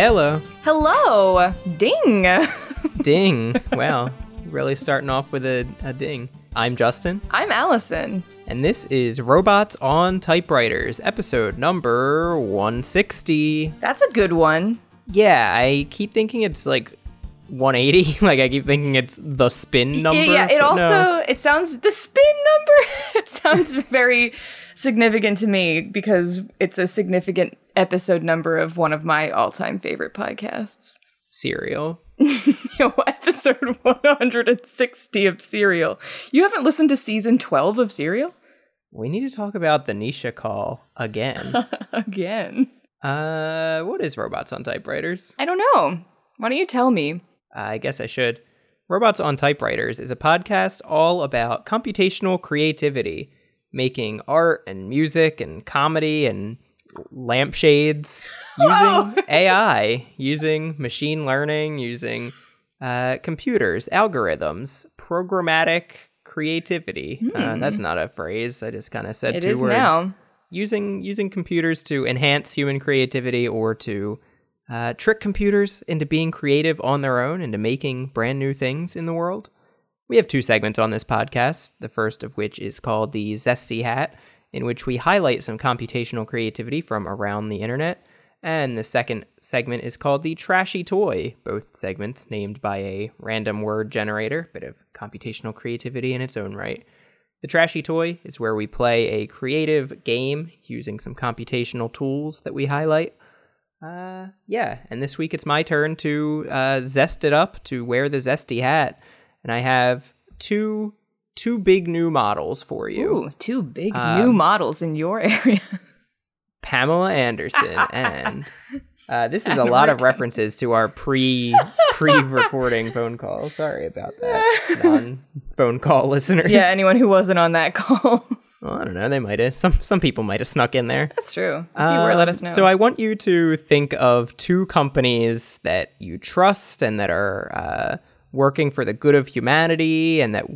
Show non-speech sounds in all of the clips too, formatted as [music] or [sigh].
Hello. Hello. Ding. [laughs] Ding. wow. Really starting off with a, a ding. I'm Justin, I'm Allison. and this is Robots on Typewriters, episode number 160. That's a good one. Yeah, I keep thinking it's like 180. [laughs] like, I keep thinking it's the spin number. Yeah, it also no. it sounds the spin number. [laughs] it sounds very significant to me because it's a significant episode number of one of my all-time favorite podcasts. [laughs] Serial. You know, episode 160 of Serial. You haven't listened to season 12 of Serial? We need to talk about the Nisha call again. [laughs] Again. uh, what is Robots on Typewriters? I don't know. Why don't you tell me? I guess I should. Robots on Typewriters is a podcast all about computational creativity, making art and music and comedy and lampshades [laughs] using AI, using machine learning, using uh, computers, algorithms, programmatic creativity. Uh, that's not a phrase. I just kind of said It two is words. now. Using using computers to enhance human creativity or to uh, trick computers into being creative on their own, into making brand new things in the world. We have two segments on this podcast, the first of which is called the Zesty Hat, in which we highlight some computational creativity from around the internet. And the second segment is called the Trashy Toy, both segments named by a random word generator, bit of computational creativity in its own right. The Trashy Toy is where we play a creative game using some computational tools that we highlight. Uh, yeah, and this week it's my turn to uh, zest it up, to wear the zesty hat, and I have two two big new models for you. Ooh, two big Um, new models in your [laughs] area. Pamela Anderson, [laughs] and uh, this is a lot of references to our pre [laughs] pre recording phone call. Sorry about that, non phone call listeners. yeah, anyone who wasn't on that call. Well, I don't know. They might have some some people might have snuck in there. That's true. If you were, let Um, us know. So I want you to think of two companies that you trust and that are uh, working for the good of humanity and that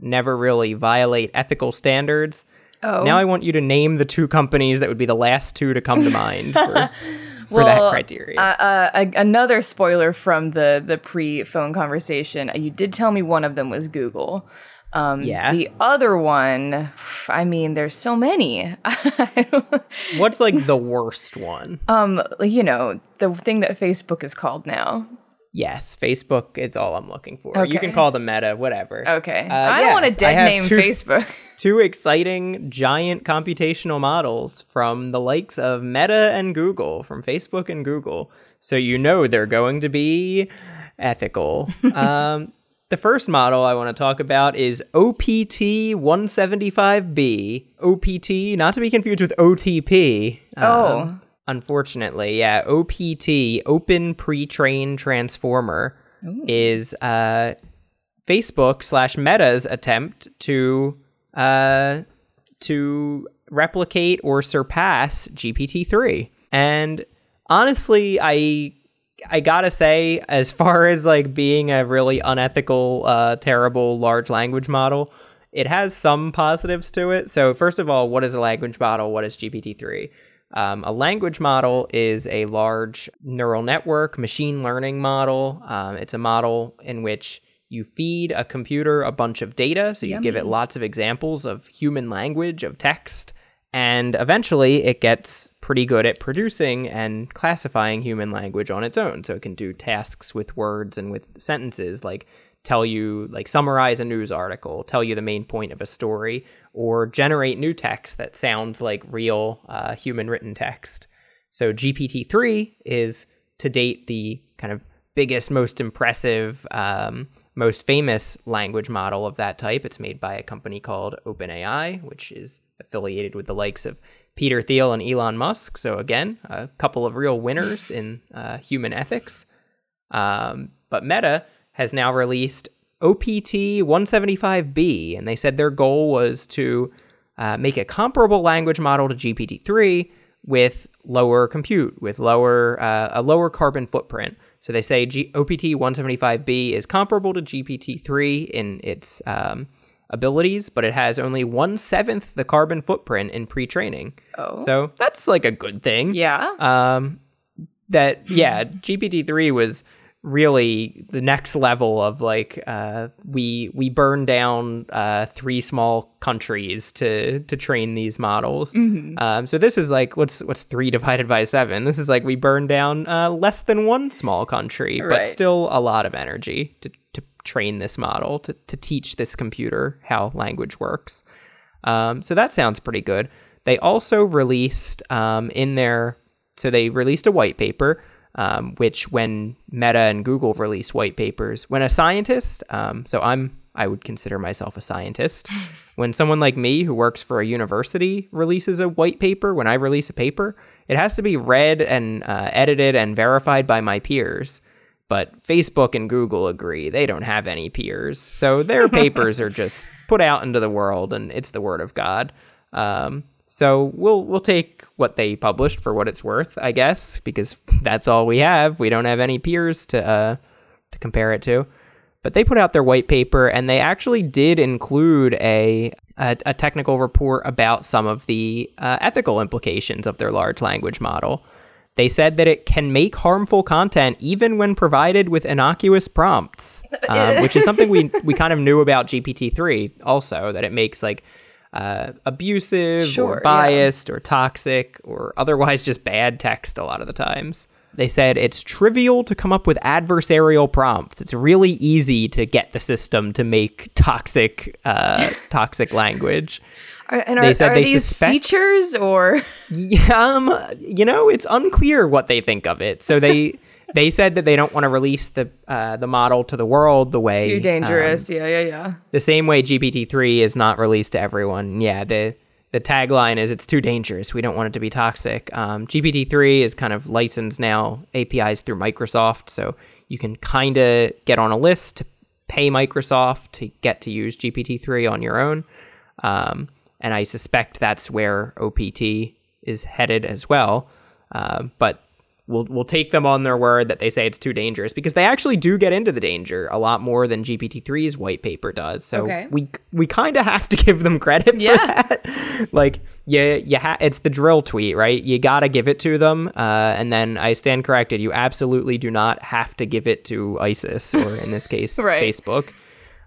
never really violate ethical standards. oh, Now I want you to name the two companies that would be the last two to come to mind for, [laughs] for Well, that criteria. uh, uh, another spoiler from the the pre phone conversation. You did tell me one of them was Google. Um, Yeah. The other one, I mean, there's so many. [laughs] What's like the worst one? um, you know, the thing that Facebook is called now. Yes, Facebook is all I'm looking for. You can call them Meta, whatever. Okay. Uh, I yeah, don't want to dead name two- Facebook. [laughs] two exciting giant computational models from the likes of Meta and Google, from Facebook and Google. So you know they're going to be ethical. [laughs] um, the first model I want to talk about is OPT 175B. OPT, not to be confused with OTP. Oh. Unfortunately, yeah. OPT, Open Pre-trained Transformer, is uh, Facebook slash Meta's attempt to uh, to replicate or surpass GPT three. And honestly, I I gotta say, as [laughs] far as like being a really unethical, uh, terrible large language model, it has some positives to it. So first of all, what is a language model? What is GPT three? Um, a language model is a large neural network machine learning model. Um, it's a model in which you feed a computer a bunch of data. So you give it lots of examples of human language, of text, and eventually it gets pretty good at producing and classifying human language on its own. So it can do tasks with words and with sentences like tell you like summarize a news article, tell you the main point of a story, or generate new text that sounds like real uh, human written text. So GPT three is to date the kind of biggest, most impressive, um, most famous language model of that type. It's made by a company called OpenAI, which is affiliated with the likes of Peter Thiel and Elon Musk. So again, a couple of real winners in uh, human ethics. Um, but Meta has now released OPT 175B, and they said their goal was to uh, make a comparable language model to GPT 3 with lower compute, with lower uh, a lower carbon footprint. So they say G- OPT 175B is comparable to GPT 3 in its um, abilities, but it has only one seventh the carbon footprint in pre-training. Oh. So that's like a good thing. Yeah. Um, that yeah, GPT three was really the next level of like uh, we we burn down uh, three small countries to to train these models. Mm-hmm. Um, so this is like what's what's three divided by seven? This is like we burn down uh, less than one small country, right. but still a lot of energy to to train this model to to teach this computer how language works. Um, so that sounds pretty good. They also released um, in their so they released a white paper um, which when Meta and Google release white papers, when a scientist, um, so I'm, I would consider myself a scientist, [laughs] when someone like me who works for a university releases a white paper, when I release a paper, it has to be read and uh, edited and verified by my peers. But Facebook and Google agree they don't have any peers, so their [laughs] papers are just put out into the world, and it's the word of God. Um, so we'll we'll take what they published for what it's worth, I guess, because that's all we have. We don't have any peers to uh, to compare it to. But they put out their white paper, and they actually did include a a, a technical report about some of the uh, ethical implications of their large language model. They said that it can make harmful content even when provided with innocuous prompts, [laughs] um, which is something we we kind of knew about GPT three. Also, that it makes like uh, abusive sure, or biased yeah. or toxic or otherwise just bad text a lot of the times. They said it's trivial to come up with adversarial prompts. It's really easy to get the system to make toxic, uh, [laughs] toxic language. Are, and are, they said are they these suspect, features or? [laughs] um, you know, it's unclear what they think of it. So they [laughs] they said that they don't want to release the uh, the model to the world the way too dangerous. Um, yeah, yeah, yeah. The same way GPT three is not released to everyone. Yeah, the the tagline is it's too dangerous. We don't want it to be toxic. Um, GPT three is kind of licensed now APIs through Microsoft, so you can kind of get on a list to pay Microsoft to get to use GPT three on your own. Um, and I suspect that's where OPT is headed as well. Uh, but we'll we'll take them on their word that they say it's too dangerous because they actually do get into the danger a lot more than GPT-3's white paper does. So okay. we we kind of have to [laughs] give them credit yeah. for that. like yeah, you ha- it's the dril tweet, right? You got to give it to them. Uh, and then I stand corrected. You absolutely do not have to give it to ISIS or in this case [laughs] right. Facebook.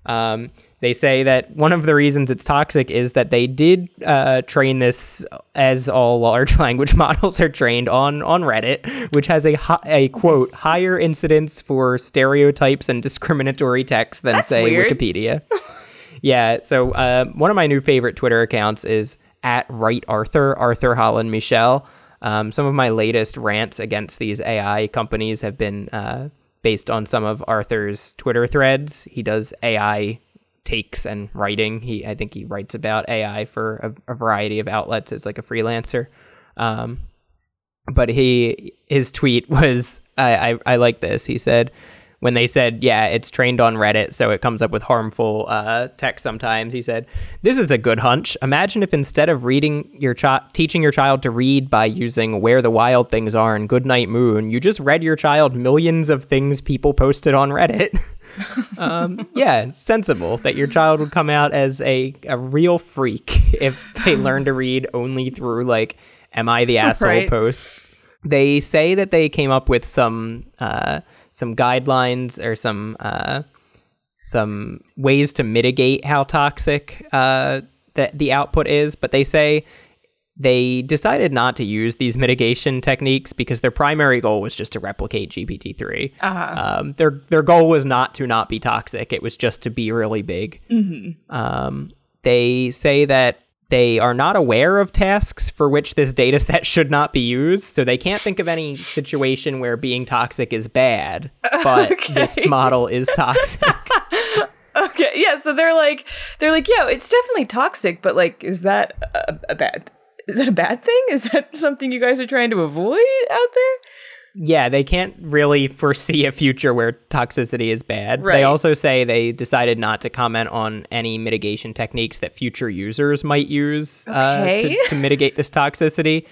Um, they say that one of the reasons it's toxic is that they did uh, train this, as all large [laughs] language models are trained on on Reddit, which has a a quote higher incidence for stereotypes and discriminatory text than That's say weird. Wikipedia. [laughs] yeah, so uh, one of my new favorite Twitter accounts is at Right Arthur Arthur Holland Michel. Um, some of my latest rants against these AI companies have been uh, based on some of Arthur's Twitter threads. He does AI takes and writing. He I think he writes about AI for a, a variety of outlets as like a freelancer. Um, but he his tweet [laughs] was I, I, I like this. He said when they said, yeah, it's trained on Reddit, so it comes up with harmful uh, text sometimes. He said, this is a good hunch. Imagine if instead of reading your child, teaching your child to read by using Where the Wild Things Are and Goodnight Moon, you just read your child millions of things people posted on Reddit. [laughs] um, yeah, sensible that your child would come out as a, a real freak [laughs] if they learn to read only through like "Am I the asshole?" right. posts. They say that they came up with some uh, some guidelines or some uh, some ways to mitigate how toxic uh, that the output is, but they say they decided not to use these mitigation techniques because their primary goal was just to replicate GPT-3. Uh-huh. Um, their their goal was not to not be toxic; it was just to be really big. Mm-hmm. Um, they say that they are not aware of tasks for which this data set should not be used, so they can't think of any situation where being toxic is bad, [laughs] but okay. this model is toxic. [laughs] okay, yeah, so they're like they're like, "Yeah, it's definitely toxic, but like is that a, a bad is that a bad thing? Is that something you guys are trying to avoid out there? Yeah, they can't really foresee a future where toxicity is bad. Right. They also say they decided not to comment on any mitigation techniques that future users might use okay. uh, to, to mitigate this toxicity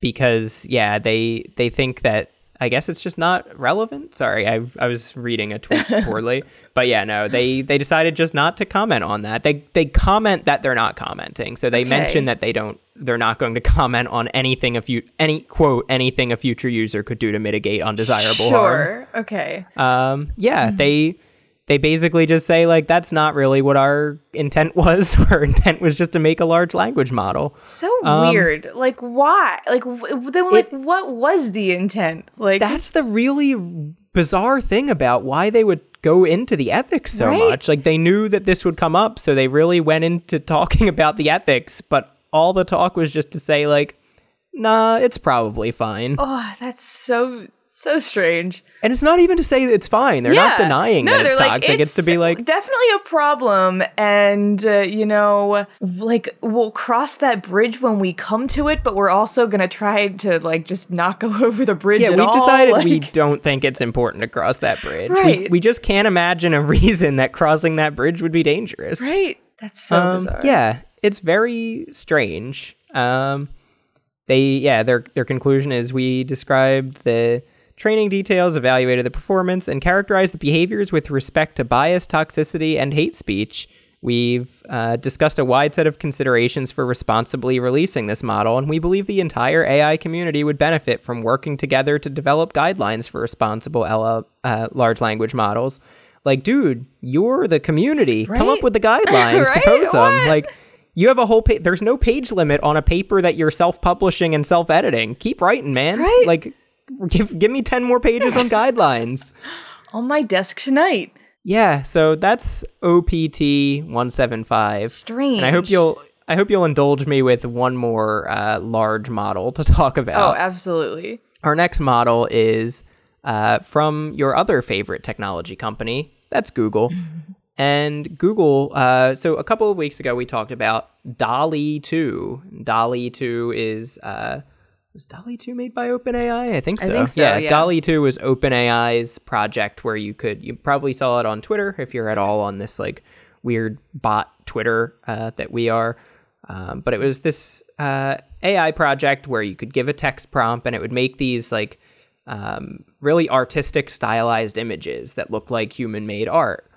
because, yeah, they they think that I guess it's just not relevant. Sorry, I I was reading a tweet [laughs] poorly, but yeah, no, they they decided just not to comment on that. They they comment that they're not commenting, so they Okay. mention that they don't they're not going to [laughs] comment on anything a few any quote anything a future user could do to mitigate undesirable harms. Sure. Okay. Um, yeah, Mm-hmm. they they basically just say like that's not really what our intent [laughs] was. [laughs] our intent was just to make a large language model. So Um, weird. Like why? Like w- then like what was the intent? Like That's the really bizarre thing about why they would go into the ethics so Right? much. Like they knew that this would come up, so they really went into [laughs] talking about the ethics, but all the talk was just to say like, nah, it's probably fine. oh, that's so so strange. And it's not even to say it's fine. They're not denying No, that it's they're like, toxic. it's, to be like, definitely a problem, and uh, you know, like we'll cross that bridge when we come to it, but we're also gonna try to like just not go [laughs] over the bridge. yeah, we've all. decided like, we don't think it's important to cross that bridge. We, Right. we just can't imagine a [laughs] reason that crossing that bridge would be dangerous. right. That's so Um, bizarre. Yeah, it's very strange. Um, they yeah their their conclusion is we described the training details, evaluated the performance, and characterized the behaviors with respect to bias, toxicity, and hate speech. We've uh, discussed a wide set of considerations for responsibly releasing this model, and we believe the entire AI community would benefit from working together to develop guidelines for responsible LL, uh, large language models. Like, dude, you're the community. Come up with the [laughs] guidelines, Right? propose them. What? Like, you have a whole page. There's no page limit on a paper that you're self-publishing and self-editing. Keep writing, man. Right? Like, give give me ten more pages on [laughs] guidelines. On my desk tonight. Yeah. So that's OPT one seven five. Strange. And I hope you'll I hope you'll indulge me with one more uh, large model to talk about. Oh, absolutely. Our next model is uh, from your other favorite technology company. That's Google. [laughs] And Google, uh, so a couple of weeks ago, we talked about DALL-E 2. DALL-E 2 is, uh, was DALL-E 2 made by OpenAI? I think I so. think so, yeah, yeah. DALL-E 2 was OpenAI's project where you could, you probably saw it on Twitter if you're at all on this like weird bot Twitter uh, that we are. Um, but it was this uh, AI project where you could give a text prompt and it would make these like um, really artistic, stylized images that look like human made art.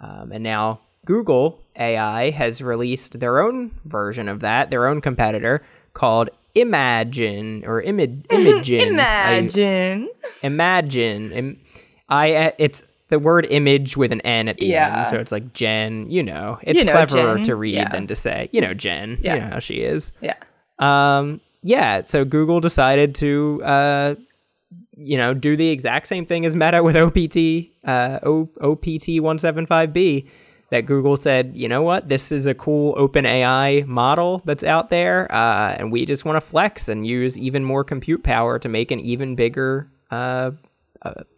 Um, and now Google AI has released their own version of that, their own competitor called Imagine or Imi- [laughs] Imagine. I- Imagine. imagine. Im- I uh, it's the word image with an N at the Yeah. end, so it's like Jen. You know, it's You know, cleverer Jen, to read yeah. than to say. You know, Jen. Yeah. You know how she is. yeah. Um, yeah, so Google decided to, uh, you know, do the exact same thing as Meta with OPT, uh, o- OPT 175B. That Google said, you know what, this is a cool open AI model that's out there, uh, and we just want to flex and use even more compute power to make an even bigger, uh,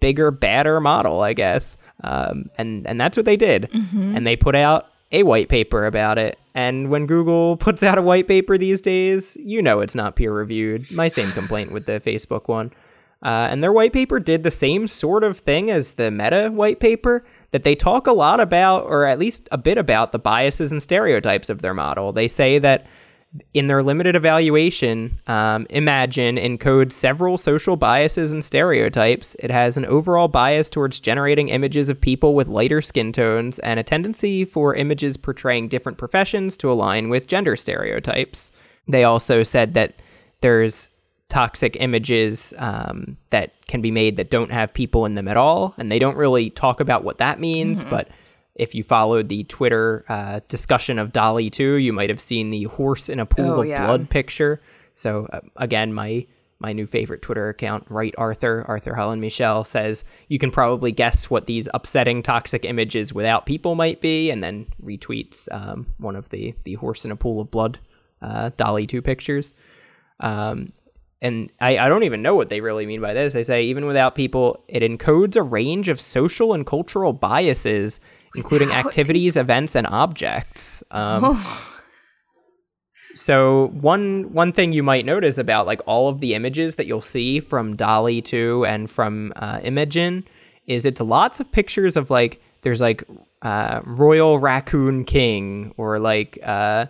bigger, badder model, I guess. Um, and and that's what they did. And they put out a white paper about it. And when Google [laughs] puts out a white paper these days, you know it's not peer reviewed. My same [laughs] complaint with the Facebook one. Uh, and their white paper did the same sort of thing as the Meta white paper, that they talk a lot about, or at least a bit about, the biases and stereotypes of their model. They say that in their limited evaluation, um, Imagine encodes several social biases and stereotypes. It has an overall bias towards generating images of people with lighter skin tones and a tendency for images portraying different professions to align with gender stereotypes. They also said that there's toxic images um, that can be made that don't have people in them at all, and they don't really talk about what that means, but if you followed the Twitter uh, discussion of DALL-E 2, you might have seen the horse in a pool Oh, of yeah. blood picture. So uh, again, my my new favorite Twitter account, right Arthur, Arthur Holland Michel says you can probably guess what these upsetting toxic images without people might be, and then retweets um, one of the the horse in a pool of blood uh, DALL-E 2 pictures. Um, and I, I don't even know what they really mean by this. They say even without people, it encodes a range of social and cultural biases, including activities, events, and objects. Um, [laughs] so one one thing you might notice about like all of the images that you'll see from DALL-E 2 and from uh, Imagen is it's lots of pictures of like there's like uh, Royal Raccoon King or like uh,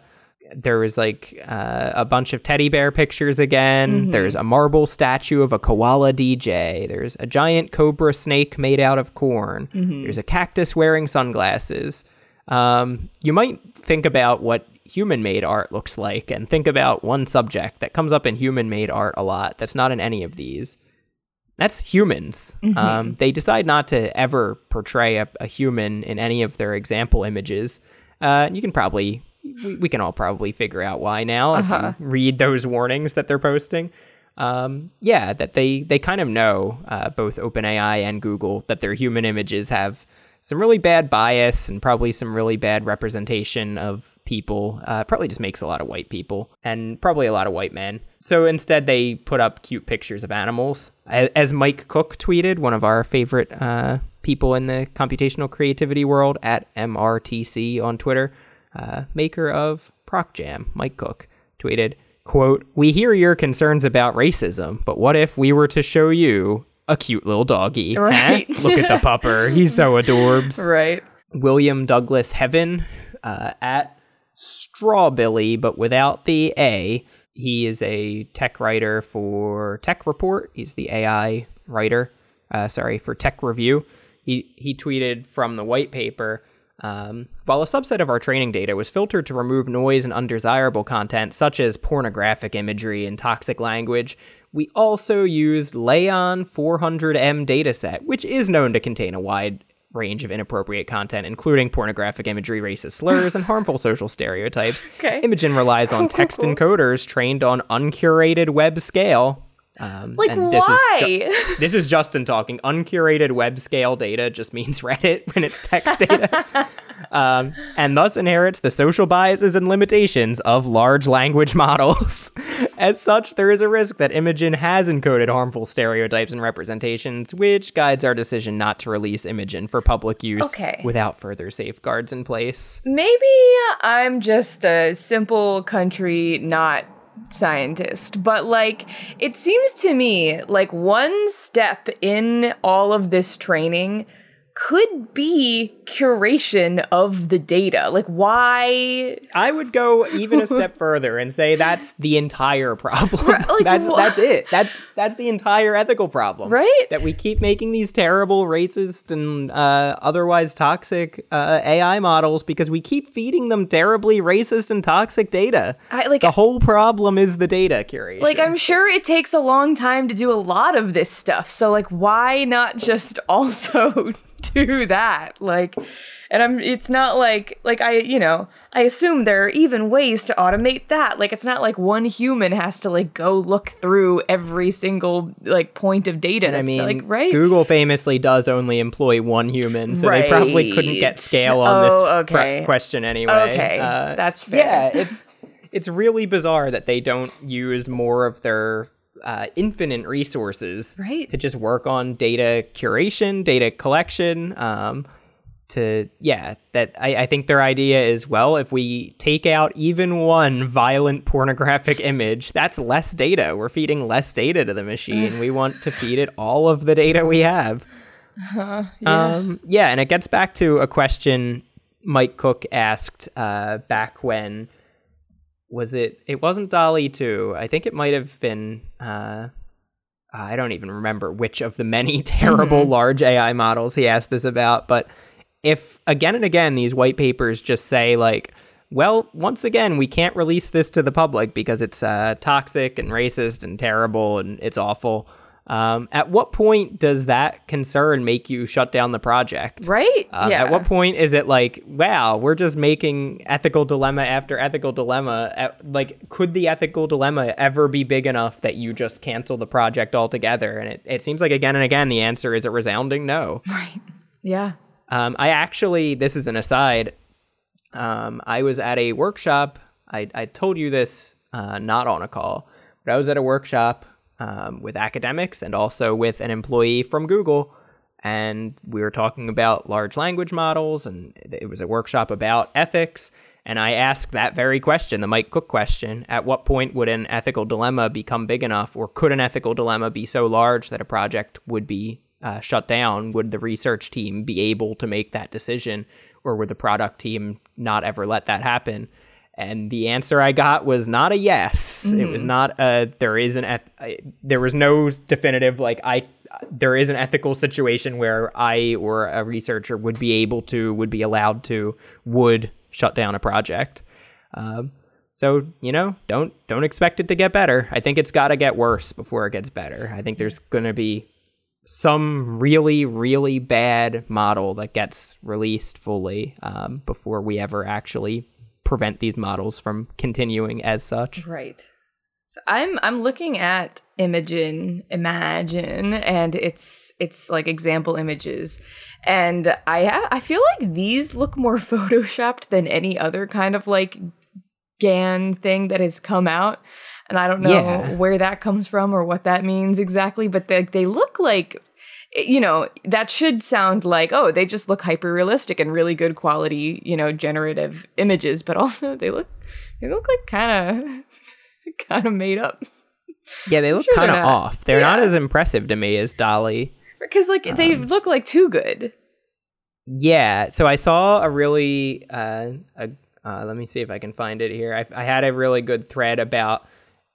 there was like uh, a bunch of teddy bear pictures again. There's a marble statue of a koala DJ. There's a giant cobra snake made out of corn. There's a cactus wearing sunglasses. Um, you might think about what human made art looks like and think about one subject that comes up in human made art a lot that's not in any of these. That's humans. Um, they decide not to ever portray a, a human in any of their example images. Uh, you can probably, we, we can all probably figure out why now if you read those warnings that they're posting. Um, yeah, that they they kind of know uh, both OpenAI and Google that their human images have some really bad bias and probably some really bad representation of people. Uh, probably just makes a lot of white people and probably a lot of white men. So instead, they put up cute pictures of animals. As Mike Cook tweeted, one of our favorite uh, people in the computational creativity world at mtrc on Twitter, uh, maker of ProcJam, Mike Cook, tweeted, quote, We hear your concerns about racism, but what if we were to show you a cute little doggy? huh? Right. [laughs] Look at the pupper. He's so adorbs. [laughs] Right. William Douglas Heaven uh, at Strawbilly, but without the A. He is a tech writer for Tech Report. He's the AI writer, uh, sorry, for Tech Review. He, he tweeted from the white paper um, while a subset of our training data was filtered to remove noise and undesirable content, such as pornographic imagery and toxic language, we also used LAION-400M dataset, which is known to contain a wide range of inappropriate content, including pornographic imagery, racist slurs, and [laughs] harmful social stereotypes. Okay. Imagen relies on text encoders trained on uncurated web scale. Um, Like, and this Is why? ju- [laughs] this is Justin talking. Uncurated web scale data just means [laughs] Reddit when it's text data. [laughs] um, and thus inherits the social biases and limitations of large language models. As such, there is a risk that Imagen has encoded harmful stereotypes and representations, which guides our decision not to release Imagen for public use Okay. without further safeguards in place. Maybe I'm just a simple country not scientist, but like it seems to me like one step in all of this training could be curation of the data. Like why I would go even a step [laughs] further and say that's the entire problem. like, that's wha- that's it. That's that's the entire ethical problem. Right? That we keep making these terrible, racist, and uh, otherwise toxic uh, AI models because we keep feeding them terribly racist and toxic data. I like the whole problem is the data curation. like I'm sure it takes a long time to do a lot of this stuff. So like why not just [laughs] also [laughs] do that? Like and I'm it's not like like I, you know, I assume there are even ways to automate that. Like it's not like one human has to like go look through every single like point of data. I mean, like right. Google famously does only employ one human, so they probably couldn't get scale on this Oh, pre- question anyway. Okay, Uh, that's fair. Yeah, it's it's really bizarre that they don't use more of their uh, infinite resources Right. to just work on data curation, data collection. Um, to yeah, that I, I think their idea is well, if we take out even one violent pornographic [laughs] image, that's less data. We're feeding less data to the machine. we want to feed it all of the data we have. yeah. Um, yeah, and it gets back to a question Mike Cook asked uh, back when was it? It wasn't DALL-E two. I think it might have been. Uh, I don't even remember which of the many [laughs] terrible large AI models he asked this about. But if again and again these white papers just say like, well, once again we can't release this to the public because it's uh, toxic and racist and terrible and it's awful. Um, at what point does that concern make you shut down the project? Right? Um, yeah. At what point is it like, wow, we're just making ethical dilemma after ethical dilemma? At, like, could the ethical dilemma ever be big enough that you just cancel the project altogether? And it, it seems like again and again the answer is a resounding no. Right. Yeah. Um, I actually, this is an aside. Um, I was at a workshop. I, I told you this uh, not on a call, but I was at a workshop um, with academics and also with an employee from Google. And we were talking about large language models, and it was a workshop about ethics. And I asked that very question, the Mike Cook question at what point would an ethical dilemma become big enough, or could an ethical dilemma be so large that a project would be uh, shut down? Would the research team be able to make that decision, or would the product team not ever let that happen? And the answer I got was not a yes. It was not a. There is an. Eth- I- there was no definitive like I. There is an ethical situation where I or a researcher would be able to, would be allowed to, would shut down a project. Um, so you know, don't don't expect it to get better. I think it's got to get worse before it gets better. I think there's going to be some really really bad model that gets released fully um, before we ever actually prevent these models from continuing as such. Right. So I'm I'm looking at Imagen, Imagine, and it's it's like example images, and I have I feel like these look more [laughs] photoshopped than any other kind of like GAN thing that has come out, and I don't know Yeah. where that comes from or what that means exactly, but they they look like. You know, that should sound like, oh, they just look hyper realistic and really good quality, you know, generative images, but also they look they look like kind of [laughs] kind of made up Yeah, they look sure kind of off. They're not as impressive to me as DALL-E. because like they Um, look like too good. Yeah, so I saw a really uh, a, uh let me see if I can find it here. I, I had a really good thread about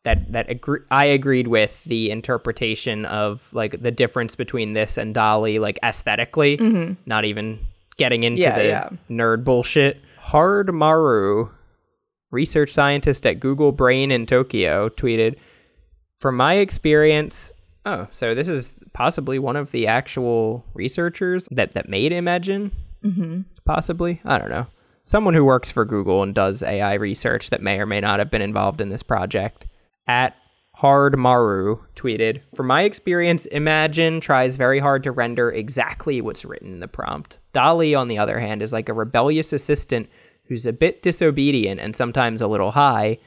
that that agree- I agreed with the interpretation of like the difference between this and DALL-E like aesthetically, not even getting into Mm-hmm. Yeah, the yeah. nerd bullshit. hardmaru, research scientist at Google Brain in Tokyo, tweeted, "From my experience, oh, so this is possibly one of the actual researchers that that made Imagine, mm-hmm. possibly. I don't know. Someone who works for Google and does AI research that may or may not have been involved in this project." At hardmaru tweeted, From my experience, Imagine tries very hard to render exactly what's written in the prompt. DALL-E, on the other hand, is like a rebellious assistant who's a bit disobedient and sometimes a little high.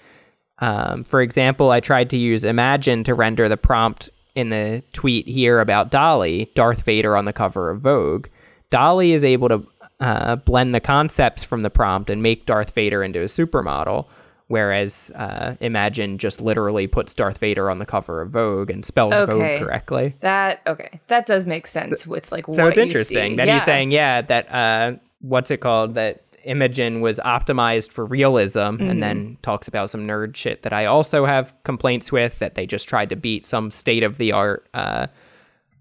Um, for example, I tried to use Imagine to render the prompt in the tweet here about DALL-E, Darth Vader on the cover of Vogue. DALL-E is able to uh, blend the concepts from the prompt and make Darth Vader into a supermodel, whereas uh, Imagine just literally puts Darth Vader on the cover of Vogue and spells Okay. Vogue correctly. That okay, that does make sense with like So it's interesting that yeah. he's saying, yeah, that uh, what's it called? That Imagen was optimized for realism, Mm-hmm. and then talks about some nerd shit that I also have complaints with. That they just tried to beat some state of the art uh,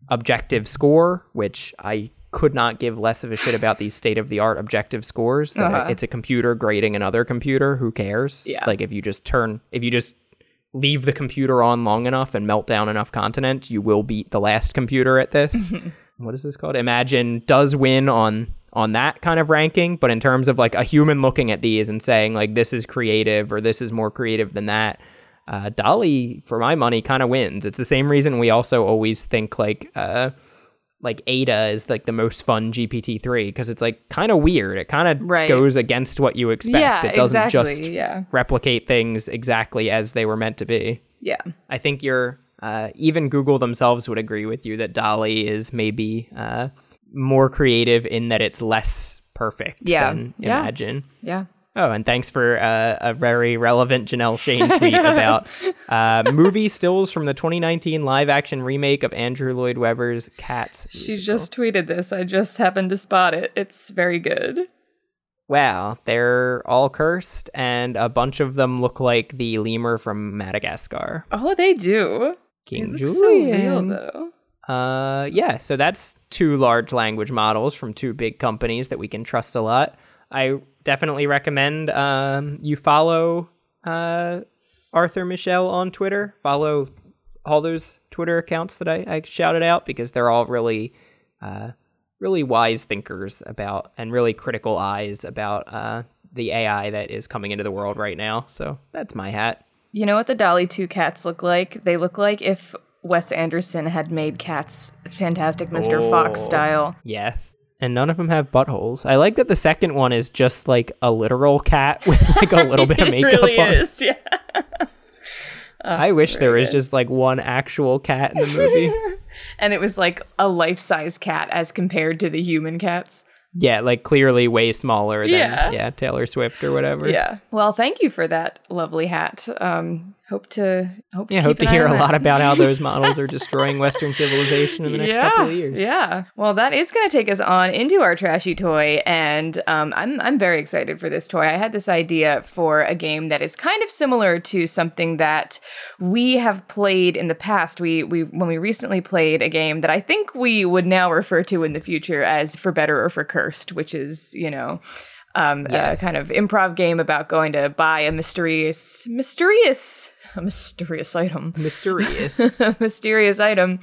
objective score, which I could not give less of a shit about these state of the art objective scores. That Uh-huh. It's a computer grading another computer. Who cares? Yeah. Like if you just turn, if you just leave the computer on long enough and melt down enough continent, you will beat the last computer at this. [laughs] what is this called? Imagine does win on on that kind of ranking, but in terms of like a human looking at these and saying like this is creative or this is more creative than that, uh, DALL-E, for my money, kind of wins. It's the same reason we also always think like uh, like Ada is like the most fun GPT three because it's like kind of weird. It kind of Right. goes against what you expect. Yeah, it doesn't exactly, just yeah. replicate things exactly as they were meant to be. Yeah. I think you're uh, even Google themselves would agree with you that DALL-E is maybe uh, more creative in that it's less perfect Yeah, than yeah. Imagine. Yeah. Oh, and thanks for uh, a very relevant Janelle Shane tweet [laughs] about uh, movie stills from the 2019 live action remake of Andrew Lloyd Webber's Cats. She musical. just tweeted this. I just happened to spot it. It's very good. Wow, they're all cursed, and a bunch of them look like the lemur from Madagascar. Oh, they do. King it looks so real though. Uh, yeah, so that's two large language models from two big companies that we can trust a lot. I definitely recommend um, you follow uh, Arthur Michel on Twitter. Follow all those Twitter accounts that I, I shouted out because they're all really, uh, really wise thinkers about and really critical eyes about uh, the AI that is coming into the world right now. So that's my hat. You know what the DALL-E 2 cats look like? They look like if Wes Anderson had made cats Fantastic Mr. Fox Oh. style. Yes. And none of them have buttholes. I like that the second one is just like a literal cat [laughs] with like a little bit of [laughs] makeup really on. is. Yeah. [laughs] I wish there was good. just like one actual cat in the movie. And it was like a life-size cat as compared to the human cats. yeah, like clearly way smaller than Yeah. yeah, Taylor Swift or whatever. Yeah. Well, thank you for that lovely hat. Um, hope to hope yeah, to hope to hear a lot [laughs] about how those models are destroying Western civilization in the next couple of years. Yeah. Well, that is going to take us on into our trashy toy, and um, I'm I'm very excited for this toy. I had this idea for a game that is kind of similar to something that we have played in the past. We we when we recently played a game that I think we would now refer to in the future as For Better or For Cursed, which is you know. Um, Yes. a kind of improv game about going to buy a mysterious, mysterious, a mysterious item, Mysterious. [laughs] mysterious item.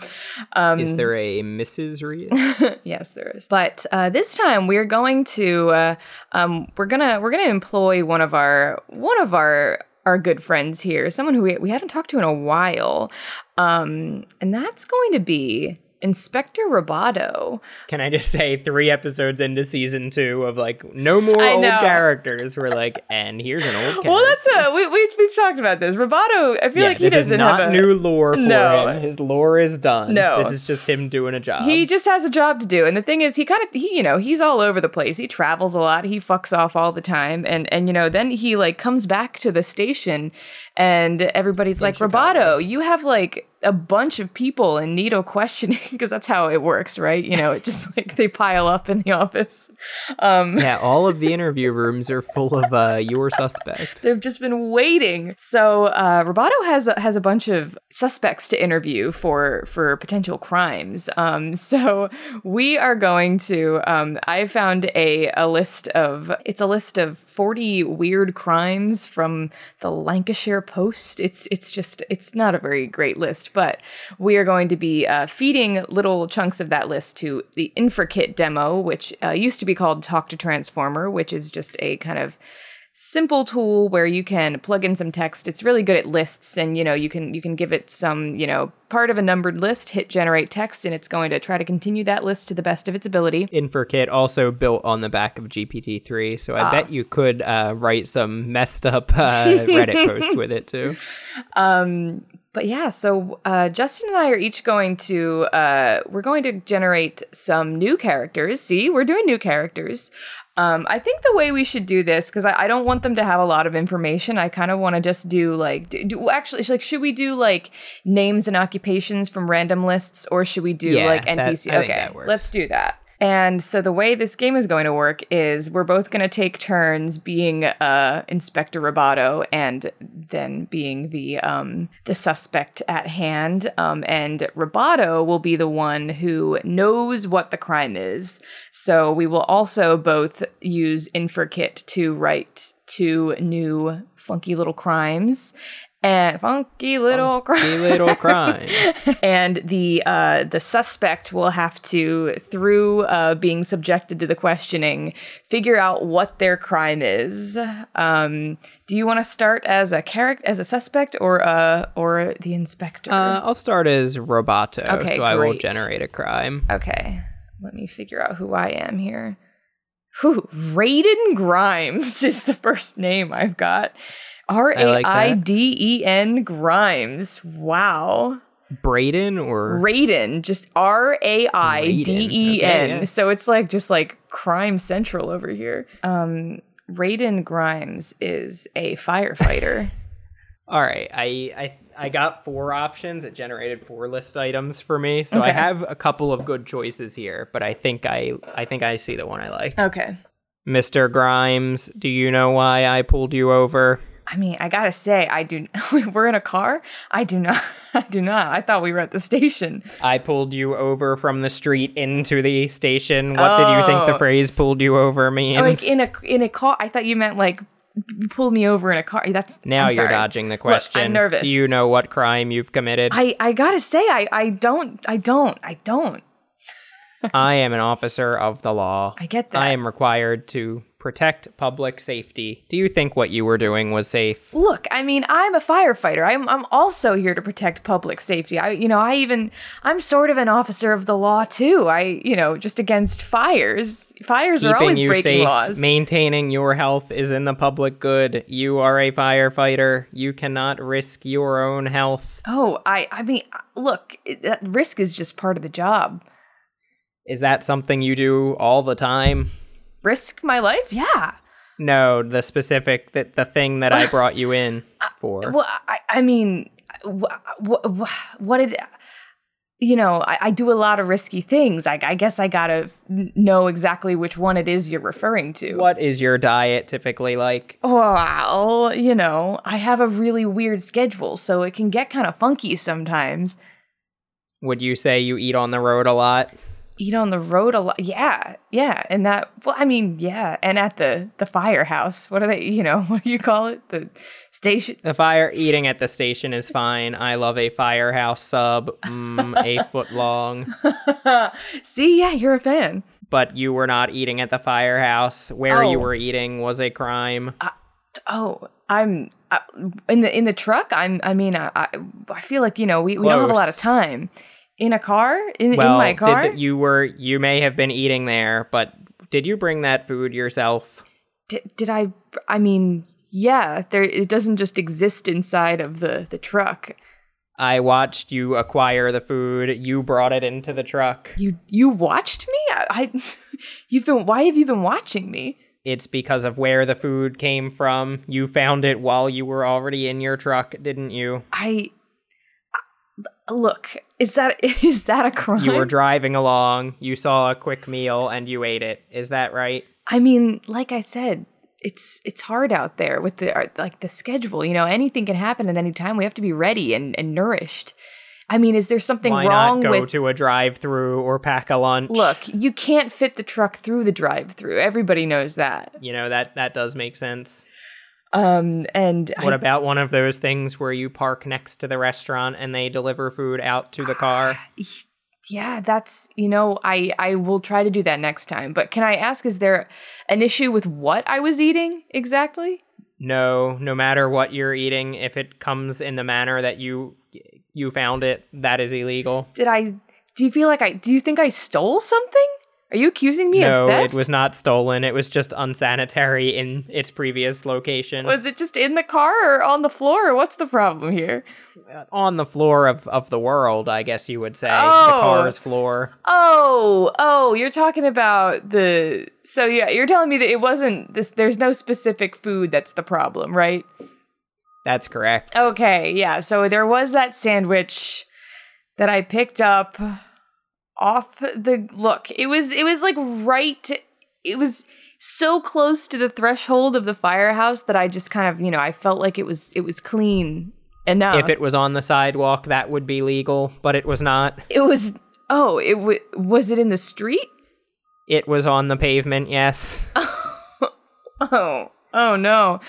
Um, is there a Mrs. Rias? [laughs] Yes, there is. But uh, this time we're going to uh, um, we're gonna we're gonna employ one of our one of our our good friends here, someone who we, we haven't talked to in a while, um, and that's going to be Inspector Roboto. Can I just say, three episodes into season two of like no more I old know. characters. We're like, and here's an old. Character. [laughs] Well, that's uh, we, we we've talked about this. Roboto, I feel yeah, like he this is doesn't not have a new lore for No. him. His lore is done. No. this is just him doing a job. He just has a job to do. And the thing is, he kind of, he, you know, he's all over the place. He travels a lot. He fucks off all the time. And, and, you know, then he like comes back to the station and everybody's like, Chicago. Roboto, you have like a bunch of people in need of questioning [laughs] because that's how it works, right? You know, it just [laughs] like they pile up in the office. Um, yeah, [laughs] all of the interview rooms are full of uh, your suspects. They've just been waiting. So uh, Roboto has a, has a bunch of suspects to interview for for potential crimes. Um, so we are going to. Um, I found a a list of. It's a list of forty weird crimes from the Lancashire Post. It's it's just it's not a very great list, but we are going to be uh, feeding little chunks of that list to the InferKit demo, which uh, used to be called Talk to Transformer, which is just a kind of simple tool where you can plug in some text it's really good at lists and you know you can you can give it some you know part of a numbered list hit generate text and it's going to try to continue that list to the best of its ability InferKit also built on the back of GPT-3, so I Ah. bet you could uh, write some messed up uh, [laughs] Reddit posts with it too. but yeah so uh, justin and i are each going to uh, we're going to generate some new characters see we're doing new characters um, I think the way we should do this, because I, I don't want them to have a lot of information. I kind of want to just do like, do, do actually, like, should we do like names and occupations from random lists, or should we do Yeah, like NPC? Okay, that works. let's do that. And so the way this game is going to work is we're both going to take turns being uh, Inspector Roboto and then being the um, the suspect at hand. Um, and Roboto will be the one who knows what the crime is. So we will also both use InferKit to write two new funky little crimes. And funky little crimes little [laughs] crimes. and the uh, the suspect will have to, through uh, being subjected to the questioning, figure out what their crime is. Um, do you want to start as a character, as a suspect, or uh, or the inspector? Uh, I'll start as Roboto, Okay, so I will generate a crime. okay, let me figure out who I am here. Whew, Raiden Grimes [laughs] is the first name I've got. R A I D E N Grimes. Wow. Braden or Raiden, just R A I D E N. Okay, yeah. So it's like just like crime central over here. Um Raiden Grimes is a firefighter. [laughs] All right, I I I got four options. It generated four list items for me, so I have a couple of good choices here. But I think I I think I see the one I like. okay. Mr. Grimes, do you know why I pulled you over? I mean, I gotta say, I do. [laughs] we're in a car. I do not. [laughs] I do not. I thought we were at the station. I pulled you over from the street into the station. What did you think the Oh. phrase "pulled you over" means? Like in a in a car. I thought you meant like pulled me over in a car. That's now I'm you're sorry. dodging the Look, question. I'm nervous. Do you know what crime you've committed? I I gotta say, I I don't. I don't. I don't. I am an officer of the law. I get that. I am required to protect public safety. Do you think what you were doing was safe? Look, I mean, I'm a firefighter. I'm I'm also here to protect public safety. I you know, I even I'm sort of an officer of the law too. I, you know, just against fires. Fires are Keeping always you breaking safe, laws. maintaining your health is in the public good. You are a firefighter. You cannot risk your own health. oh, I I mean, look, that risk is just part of the job. Is that something you do all the time? Risk my life? Yeah. No, the specific that the thing that I brought you in [laughs] uh, for. Well, I, I mean, what, what, what did you know? I, I do a lot of risky things. I, I guess I gotta f- know exactly which one it is you're referring to. What is your diet typically like? Well, you know, I have a really weird schedule, so it can get kind of funky sometimes. Would you say you eat on the road a lot? Eat on the road a lot. Yeah, yeah, and that. Well, I mean, yeah, and at the the firehouse. What do they? You know, [laughs] what do you call it? The station. The fire eating at the station is fine. I love a firehouse sub, mm, a [laughs] foot long. [laughs] See, yeah, you're a fan. But you were not eating at the firehouse. Where you Oh. were eating was a crime. Oh, I'm uh, in the in the truck. I'm. I mean, I I, I feel like you know we, we don't have a lot of time in a car in, in my car. Did, you were you may have been eating there, but did you bring that food yourself? did, did I? I mean, yeah. There, it doesn't just exist inside of the the truck. I watched you acquire the food. You brought it into the truck. You you watched me. I, I [laughs] you've been. Why have you been watching me? It's because of where the food came from. You found it while you were already in your truck, didn't you? I look. Is that [laughs] is that a crime? You were driving along, you saw a quick meal, and you ate it. Is that right? I mean, like I said, it's it's hard out there with the uh, like the schedule. You know, anything can happen at any time. We have to be ready and, and nourished. I mean, is there something Why wrong not go with? to a drive-through or pack a lunch? Look, you can't fit the truck through the drive-through. Everybody knows that. you know that that does make sense. Um, and What I, about one of those things where you park next to the restaurant and they deliver food out to the car? yeah, that's you know, I I will try to do that next time. But can I ask, is there an issue with what I was eating exactly? No, no matter what you're eating, if it comes in the manner that you you found it, that is illegal. Did I? Do you feel like I? Do you think I stole something? Are you accusing me no, of theft? No, it was not stolen. It was just unsanitary in its previous location. Was it just in the car or on the floor, what's the problem here? Uh, on the floor of, of the world, I guess you would say. The Oh. car's floor. Oh, oh, you're talking about the. So yeah, you're telling me that it wasn't this. There's no specific food that's the problem, right? That's correct. Okay, yeah. So there was that sandwich that I picked up off the look. It was it was like right it was so close to the threshold of the firehouse that I just kind of, you know, I felt like it was it was clean enough. If it was on the sidewalk, that would be legal, but it was not. it was oh, it w- was it in the street? It was on the pavement, yes. [laughs] Oh, oh no.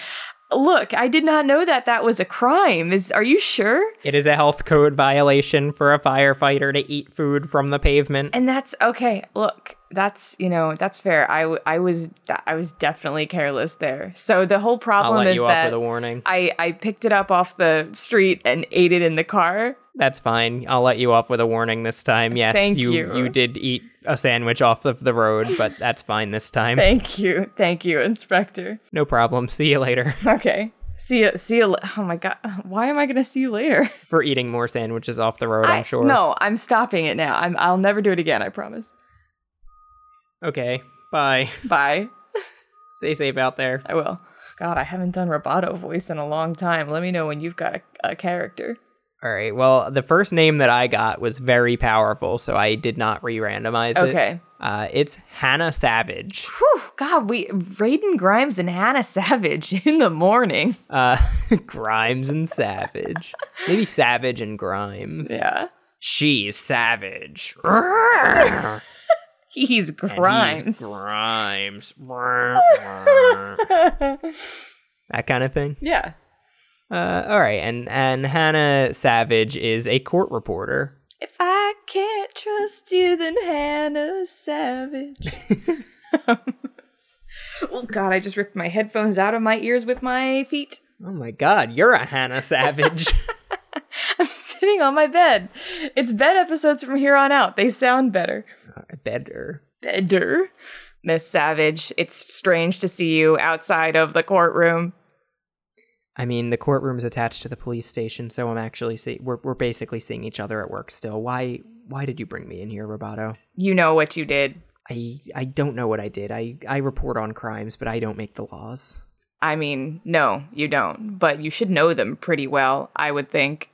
Look, I did not know that that was a crime. Is are you sure? It is a health code violation for a firefighter to eat food from the pavement. And that's okay. Look, that's you know that's fair. I, w- I was I was definitely careless there. So the whole problem is that with a warning. I I picked it up off the street and ate it in the car. That's fine. I'll let you off with a warning this time. Yes, Thank you, you. you did eat a sandwich off of the road, but [laughs] that's fine this time. Thank you, thank you, Inspector. No problem. See you later [laughs] Okay, see you. See you. Oh my god, why am I gonna see you later? [laughs] for eating more sandwiches off the road, I'm sure. No, I'm stopping it now. I'm. I'll never do it again. I promise. Okay. Bye. Bye. Stay safe out there. I will. God, I haven't done Roboto voice in a long time. Let me know when you've got a, a character. All right. Well, the first name that I got was very powerful, so I did not re-randomize it. Okay. Uh, it's Hannah Savage. Whew, God, we Raiden Grimes and Hannah Savage [laughs] in the morning. Uh, [laughs] Grimes and Savage. Maybe Savage and Grimes. Yeah. She's savage. [laughs] And He's he's Grimes. Grimes. that kind of thing. yeah. Uh, all right, and and Hannah Savage is a court reporter. If I can't trust you, then Hannah Savage. [laughs] oh God, I just ripped my headphones out of my ears with my feet. Oh my God, you're a Hannah Savage. [laughs] I'm sitting on my bed. It's bed episodes from here on out. They sound better. Better. Better. Miss Savage, it's strange to see you outside of the courtroom. I mean, the courtroom's attached to the police station, so I'm actually see we're we're basically seeing each other at work still. Why why did you bring me in here, Roboto? You know what you did. I I don't know what I did. I I report on crimes, but I don't make the laws. I mean, no, you don't, but you should know them pretty well, I would think.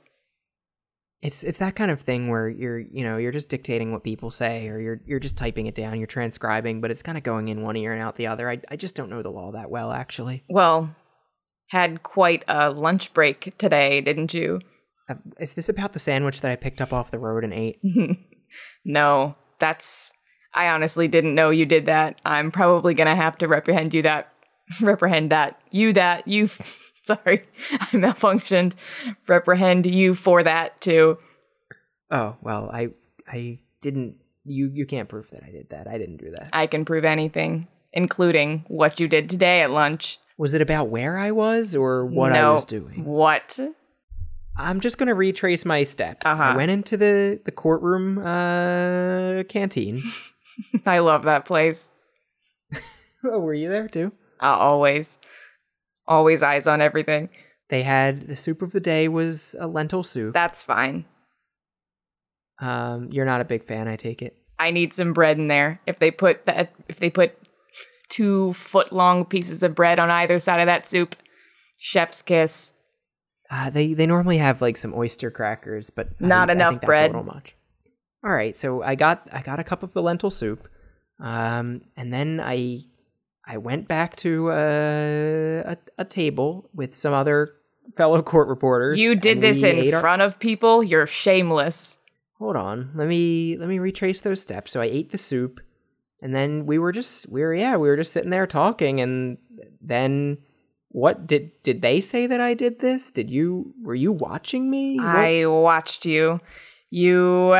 It's it's that kind of thing where you're you know you're just dictating what people say, or you're you're just typing it down, you're transcribing, but it's kind of going in one ear and out the other. I I just don't know the law that well, actually. Well, had quite a lunch break today, didn't you? Uh, is this about the sandwich that I picked up off the road and ate? [laughs] no, that's. I honestly didn't know you did that. I'm probably gonna have to reprehend you that. [laughs] Reprehend that. You that. You. [laughs] Sorry, I malfunctioned. Reprehend you for that too. Oh well, I I didn't. You you can't prove that I did that. I didn't do that. I can prove anything, including what you did today at lunch. Was it about where I was or what no. I was doing? What? I'm just gonna retrace my steps. Uh-huh. I went into the the courtroom uh, canteen. [laughs] I love that place. [laughs] oh, were you there too? Uh, always, always eyes on everything. They had the soup of the day was a lentil soup. That's fine. Um, you're not a big fan, I take it. I need some bread in there. If they put that, if they put two foot long pieces of bread on either side of that soup, chef's kiss. Uh, they they normally have like some oyster crackers, but not I, enough I bread. a little much. All right, so I got I got a cup of the lentil soup, um, and then I I went back to uh, a a table with some other fellow court reporters. You did this in front our- of people. You're shameless. Hold on, let me let me retrace those steps. So I ate the soup, and then we were just we were yeah we were just sitting there talking, and then what did did they say that I did this? Did you were you watching me? What? I watched you. You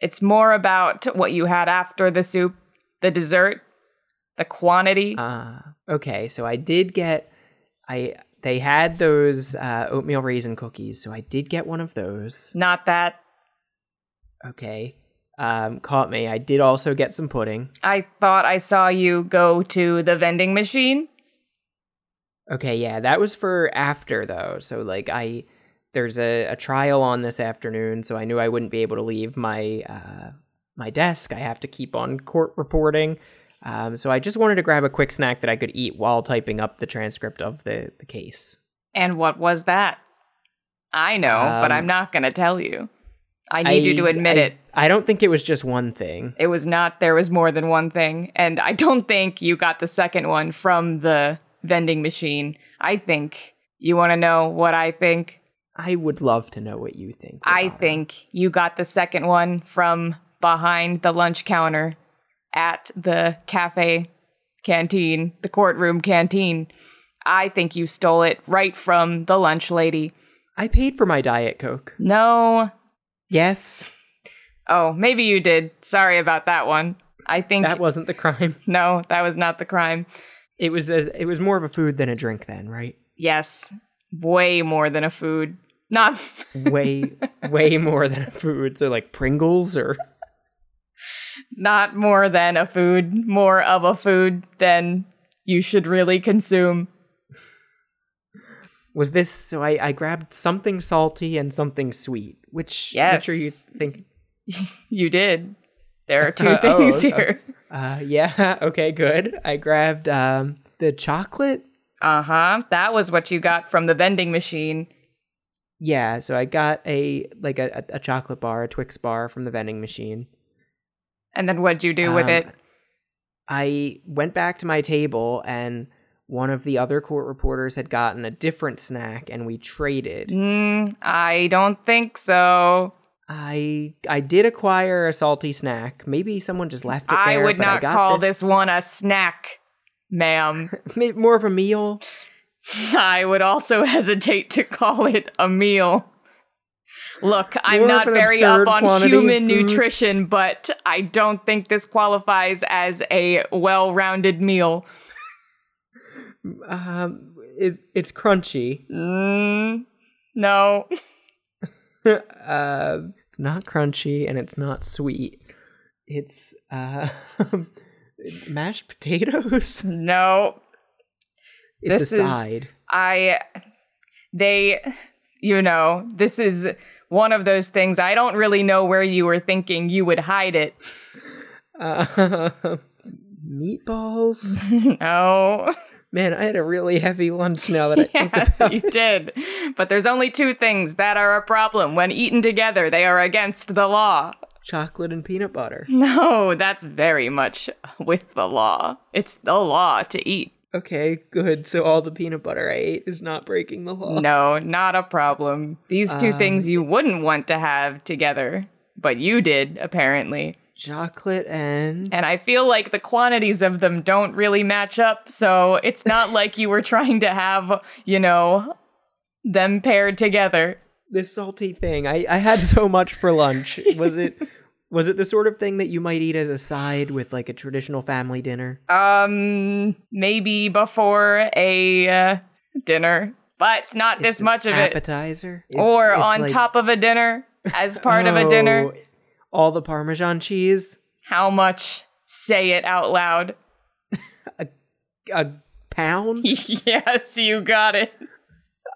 it's more about what you had after the soup, the dessert, the quantity. Ah, uh, okay. So I did get, I they had those uh, oatmeal raisin cookies, so I did get one of those. Not that. Okay. Um, caught me. I did also get some pudding. I thought I saw you go to the vending machine. Okay, yeah, that was for after though. So like I there's a, a trial on this afternoon, so I knew I wouldn't be able to leave my uh, my desk. I have to keep on court reporting. Um, so I just wanted to grab a quick snack that I could eat while typing up the transcript of the, the case. And what was that? I know, um, but I'm not going to tell you. I need I, you to admit I, it. I don't think it was just one thing. It was not. There was more than one thing. And I don't think you got the second one from the vending machine. I think you want to know what I think? I would love to know what you think. I think you got the second one from behind the lunch counter at the cafe canteen, the courtroom canteen. I think you stole it right from the lunch lady. I paid for my Diet Coke. No. Yes. Oh, maybe you did. Sorry about that one. I think that wasn't the crime. [laughs] No, that was not the crime. It was a, it was more of a food than a drink then, right? Yes. Way more than a food. Not [laughs] way way more than a food. So like Pringles or not more than a food, more of a food than you should really consume. Was this so I, I grabbed something salty and something sweet. Which yes. which are you think [laughs] you did. There are two [laughs] things oh, here. Uh, yeah, [laughs] okay, good. I grabbed um, the chocolate. Uh huh. That was what you got from the vending machine. Yeah, so I got a like a, a chocolate bar, a Twix bar from the vending machine. And then what'd you do um, with it? I went back to my table and one of the other court reporters had gotten a different snack and we traded. Mm, I don't think so. I I did acquire a salty snack. Maybe someone just left it there. I would not I call this. this one a snack, ma'am. [laughs] More of a meal. [laughs] I would also [laughs] hesitate to call it a meal. Look, I'm not very up on human nutrition, but I don't think this qualifies as a well rounded meal. Um, it, it's crunchy. Mm, no. uh, [laughs] it's not crunchy and it's not sweet. It's uh, [laughs] mashed potatoes. [laughs] No. It's this a side. Is, I they you know, this is one of those things I don't really know where you were thinking you would hide it. Uh, meatballs. Oh, Man, I had a really heavy lunch now that I [laughs] think about you did. But there's only two things that are a problem. When eaten together, they are against the law. chocolate and peanut butter. [laughs] No, that's very much with the law. It's the law to eat. Okay, good. So all the peanut butter I ate is not breaking the law. No, not a problem. These two things um, you wouldn't want to have together, but you did, apparently. Chocolate and And I feel like the quantities of them don't really match up, so it's not [laughs] like you were trying to have, you know, them paired together. this salty thing. I, I had so much for lunch. Was it [laughs] was it the sort of thing that you might eat as a side with like a traditional family dinner? Um, maybe before a uh, dinner, but not this It's an much of it. appetizer? Or on like- top of a dinner as part of a dinner. All the Parmesan cheese, How much? Say it out loud. a a pound. [laughs] yes, you got it.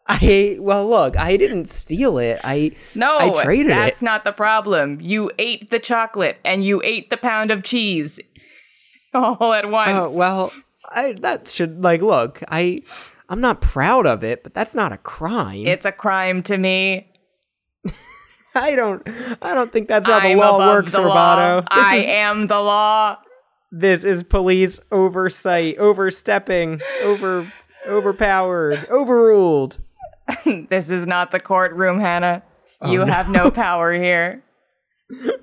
I well, look, I didn't steal it. I No, I traded it. that's not the problem. You ate the chocolate and you ate the pound of cheese [laughs] all at oh, once. Oh well, I that should like look. I I'm not proud of it, but that's not a crime. It's a crime to me. [laughs] I don't I don't think that's how the I'm law works, the Roboto. I is am the law. this is police oversight, overstepping, over overpowered, [laughs] overruled. This is not the courtroom, Hannah. Oh, you have no power here.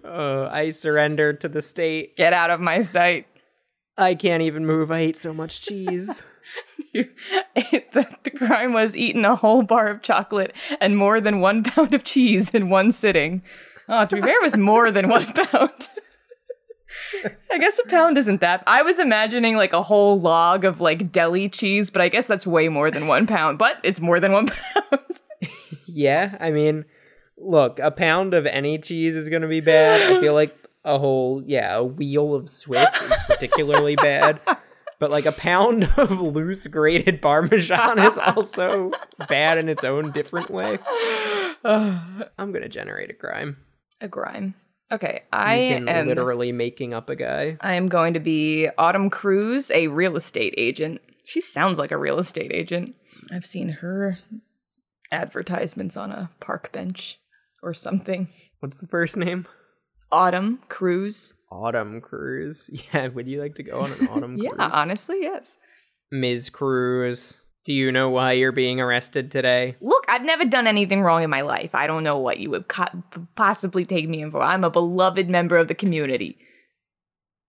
Uh, [laughs] I surrender to the state. Get out of my sight. I can't even move. I ate so much cheese. [laughs] the, the crime was eating a whole bar of chocolate and more than one pound of cheese in one sitting. Oh, to be fair, it was more than one [laughs] pound. I guess a pound isn't that. I was imagining like a whole log of like deli cheese, but I guess that's way more than one pound. But it's more than one [laughs] pound. yeah, I mean, look, a pound of any cheese is going to be bad. I feel like a whole, yeah, a wheel of Swiss is particularly bad. But like a pound [laughs] of loose grated Parmesan is also bad in its own different way. [sighs] I'm going to generate a crime. a grime. Okay, I am literally making up a guy. I am going to be Autumn Cruz, a real estate agent. She sounds like a real estate agent. I've seen her advertisements on a park bench or something. What's the first name? Autumn Cruz. Autumn Cruise. [laughs] Yeah, would you like to go on an autumn [laughs] Yeah, cruise? Yeah, honestly, yes. Ms. Cruz, do you know why you're being arrested today? Look, I've never done anything wrong in my life. I don't know what you would co- possibly take me in for. I'm a beloved member of the community.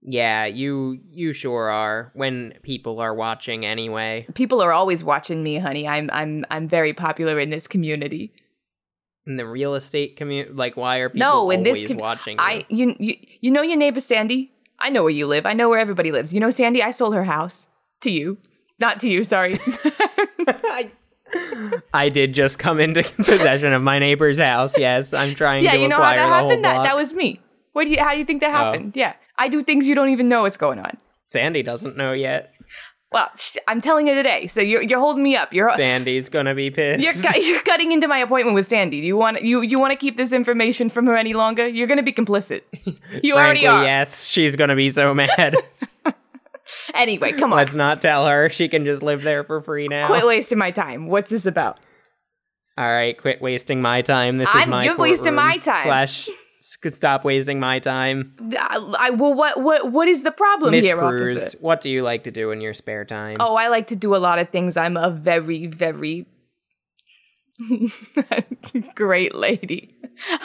Yeah, you you sure are. When people are watching anyway. People are always watching me, honey. I'm I'm I'm very popular in this community. In the real estate community, like why are people No, in this com- watching? You? I you, you you know your neighbor Sandy. I know where you live. I know where everybody lives. You know Sandy. I sold her house to you, not to you. Sorry. I, [laughs] [laughs] I did just come into [laughs] possession of my neighbor's house. Yes, I'm trying yeah, to you know how that happened. That that was me. What do you? How do you think that Oh. happened? Yeah, I do things you don't even know what's going on. Sandy doesn't know yet. Well, I'm telling you today. So you're you're holding me up. You're Sandy's gonna be pissed. you're, cu- you're cutting into my appointment with Sandy. Do you want you you want to keep this information from her any longer? You're gonna be complicit. [laughs] You already are. yes, she's gonna be so mad. [laughs] [laughs] Anyway, come on. Let's not tell her. She can just live there for free now. Quit wasting my time. What's this about? All right, quit wasting my time. This is I'm- my you're wasting my time. Slash, s- stop wasting my time. I, I well, what what what is the problem Miss here, Cruz, officer? what do you like to do in your spare time? Oh, I like to do a lot of things. I'm a very, very [laughs] great lady.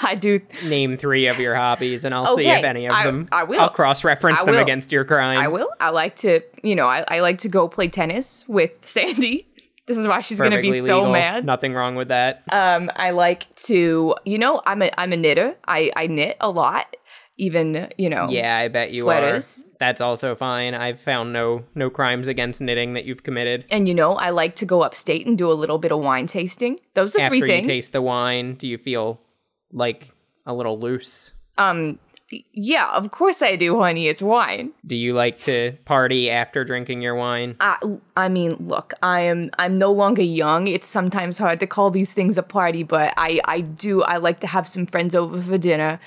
I do. Name three of your hobbies, and I'll see if any of I- them. I will. I'll cross-reference them will. against your crimes. I will. I like to. You know, I, I like to go play tennis with Sandy. This is why she's gonna be so legal. mad. Nothing wrong with that. Um, I like to. You know, I'm a I'm a knitter. I I knit a lot. Even you know. yeah, I bet you sweaters. are. That's also fine. I've found no no crimes against knitting that you've committed. And you know, I like to go upstate and do a little bit of wine tasting. Those are After three things. After you taste the wine, do you feel like a little loose? Um, yeah, of course I do, honey. It's wine. Do you like to party after drinking your wine? Uh, I, I mean, look, I am I'm no longer young. It's sometimes hard to call these things a party, but I I do I like to have some friends over for dinner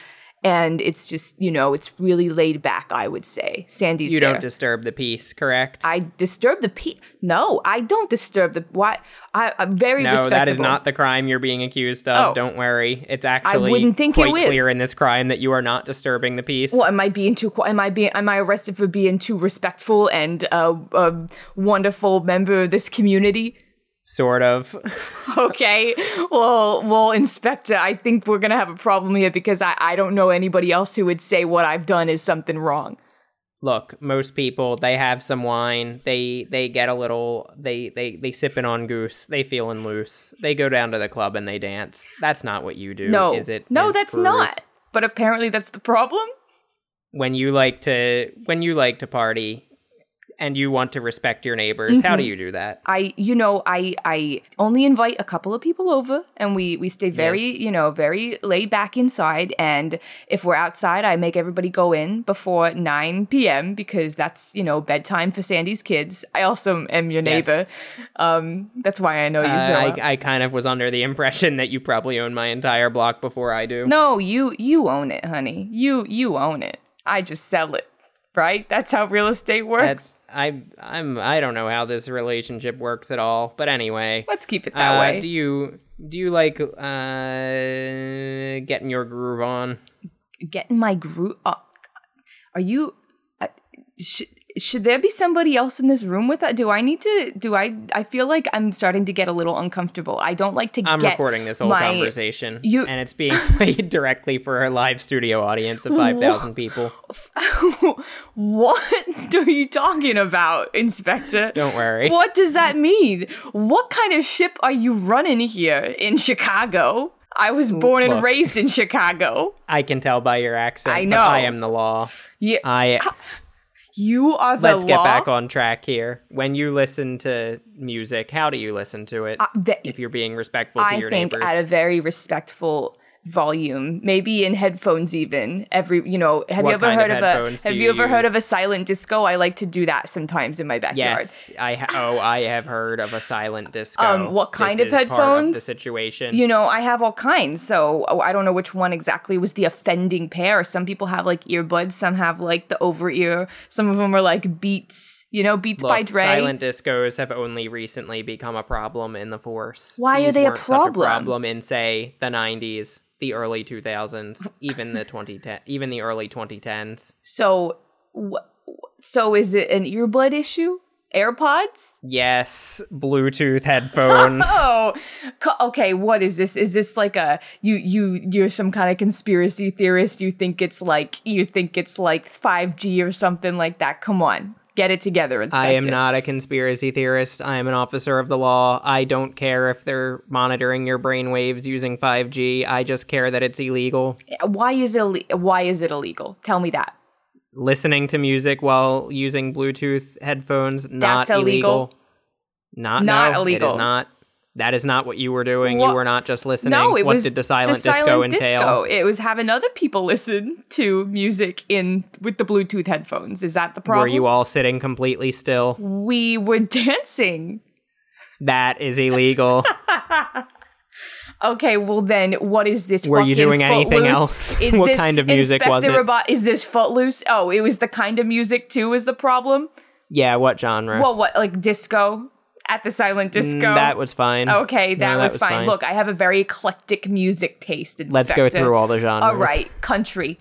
and it's just you know it's really laid back. I would say Sandy's. You don't disturb the peace, correct? I disturb the peace No, I don't disturb the. Why? I, I'm very no, that is not the crime you're being accused of. Oh. Don't worry. It's actually I wouldn't think it quite would. clear in this crime that you are not disturbing the peace. Well, am I being too? Am I being? Am I arrested for being too respectful and uh, a wonderful member of this community? Sort of. [laughs] Okay. Well, well, Inspector, I think we're gonna have a problem here because I, I don't know anybody else who would say what I've done is something wrong. Look, most people they have some wine. They they get a little. They they they sipping on goose. They feeling loose. They go down to the club and they dance. That's not what you do, No, is it? No, Ms. that's Cruz? not. But apparently, that's the problem. When you like to when you like to party, and you want to respect your neighbors, how do Mm-hmm. you do that? I, you know, I, I only invite a couple of people over, and we we stay very, Yes. you know, very laid back inside. And if we're outside, I make everybody go in before nine p.m. because that's you know bedtime for Sandy's kids. I also am your Yes. neighbor. Um, that's why I know you Uh, so well. I, I kind of was under the impression that you probably own my entire block before I do. No, you you own it, honey. You you own it. I just sell it. Right? That's how real estate works. That's I I'm I don't know how this relationship works at all. But anyway, Let's keep it that uh, way. do you do you like uh getting your groove on? Getting my groove. Uh, are you? Uh, sh- should there be somebody else in this room with that? Do I need to? Do I? I feel like I'm starting to get a little uncomfortable. I don't like to. Get I'm recording this whole my- conversation, you- and it's being [laughs] played directly for a live studio audience of five thousand people. [laughs] what are you talking about, Inspector? Don't worry. What does that mean? What kind of ship are you running here in Chicago? I was born and look. raised in Chicago. I can tell by your accent. I but know. I am the law. Yeah, I you are the let's get back on track here. When you listen to music, how do you listen to it? Uh, the- if you're being respectful to your neighbors. I your think neighbors, at a very respectful volume, maybe in headphones even. Every you know, have What you ever kind of heard of, a have you ever heard of a silent disco? I like to do that sometimes in my backyard. yes, I ha- oh I have heard of a silent disco. Um, what kind This of headphones? part the situation. You know, I have all kinds, so oh, I don't know which one exactly was the offending pair. Some people have like earbuds, some have like the over ear, some of them are like Beats, you know, Beats by Dre. silent discos have only recently become a problem in the force. Why are they a Such a problem? problem in say the '90s, the early 2000s, even the 2010, even the early 2010s. So, wh- so is it an earbud issue? AirPods? Yes, Bluetooth headphones. [laughs] Oh, okay. What is this? Is this like a you you you're some kind of conspiracy theorist? You think it's like you think it's like five G or something like that? Come on, get it together, Inspector. I am not a conspiracy theorist. I am an officer of the law. I don't care if they're monitoring your brainwaves using 5G. I just care that it's illegal. Why is it? Why is it illegal? Tell me that. Listening to music while using Bluetooth headphones not That's illegal. Not Not no, illegal. is not. That is not what you were doing. What- You were not just listening. No, it what was did the silent the disco silent entail? disco. It was having other people listen to music in with the Bluetooth headphones. Is that the problem? Were you all sitting completely still? we were [laughs] dancing. That is illegal. [laughs] Okay, well then, what is this? Were you doing anything else? Is [laughs] What kind of music was Inspector it? Robot- is this Footloose? Oh, it was the kind of music too. Is the problem? yeah, what genre? Well, what like disco at the silent disco? Mm, that was fine. okay. No, That, was, fine. Look, I have a very eclectic music taste. Inspector. Let's go through all the genres. All right, country.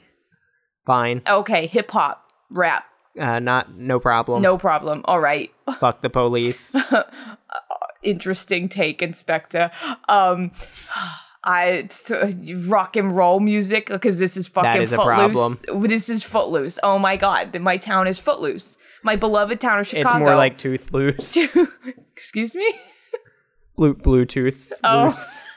Fine. Okay, hip hop, rap. Uh, not no problem. No problem. All right. [laughs] Fuck the police. [laughs] Interesting take, Inspector. Um I th- rock and roll music because this is fucking is a footloose. This is footloose. Oh my god, my town is footloose. My beloved town of Chicago. It's more like tooth loose. [laughs] Excuse me. Blue Bluetooth Oh. loose.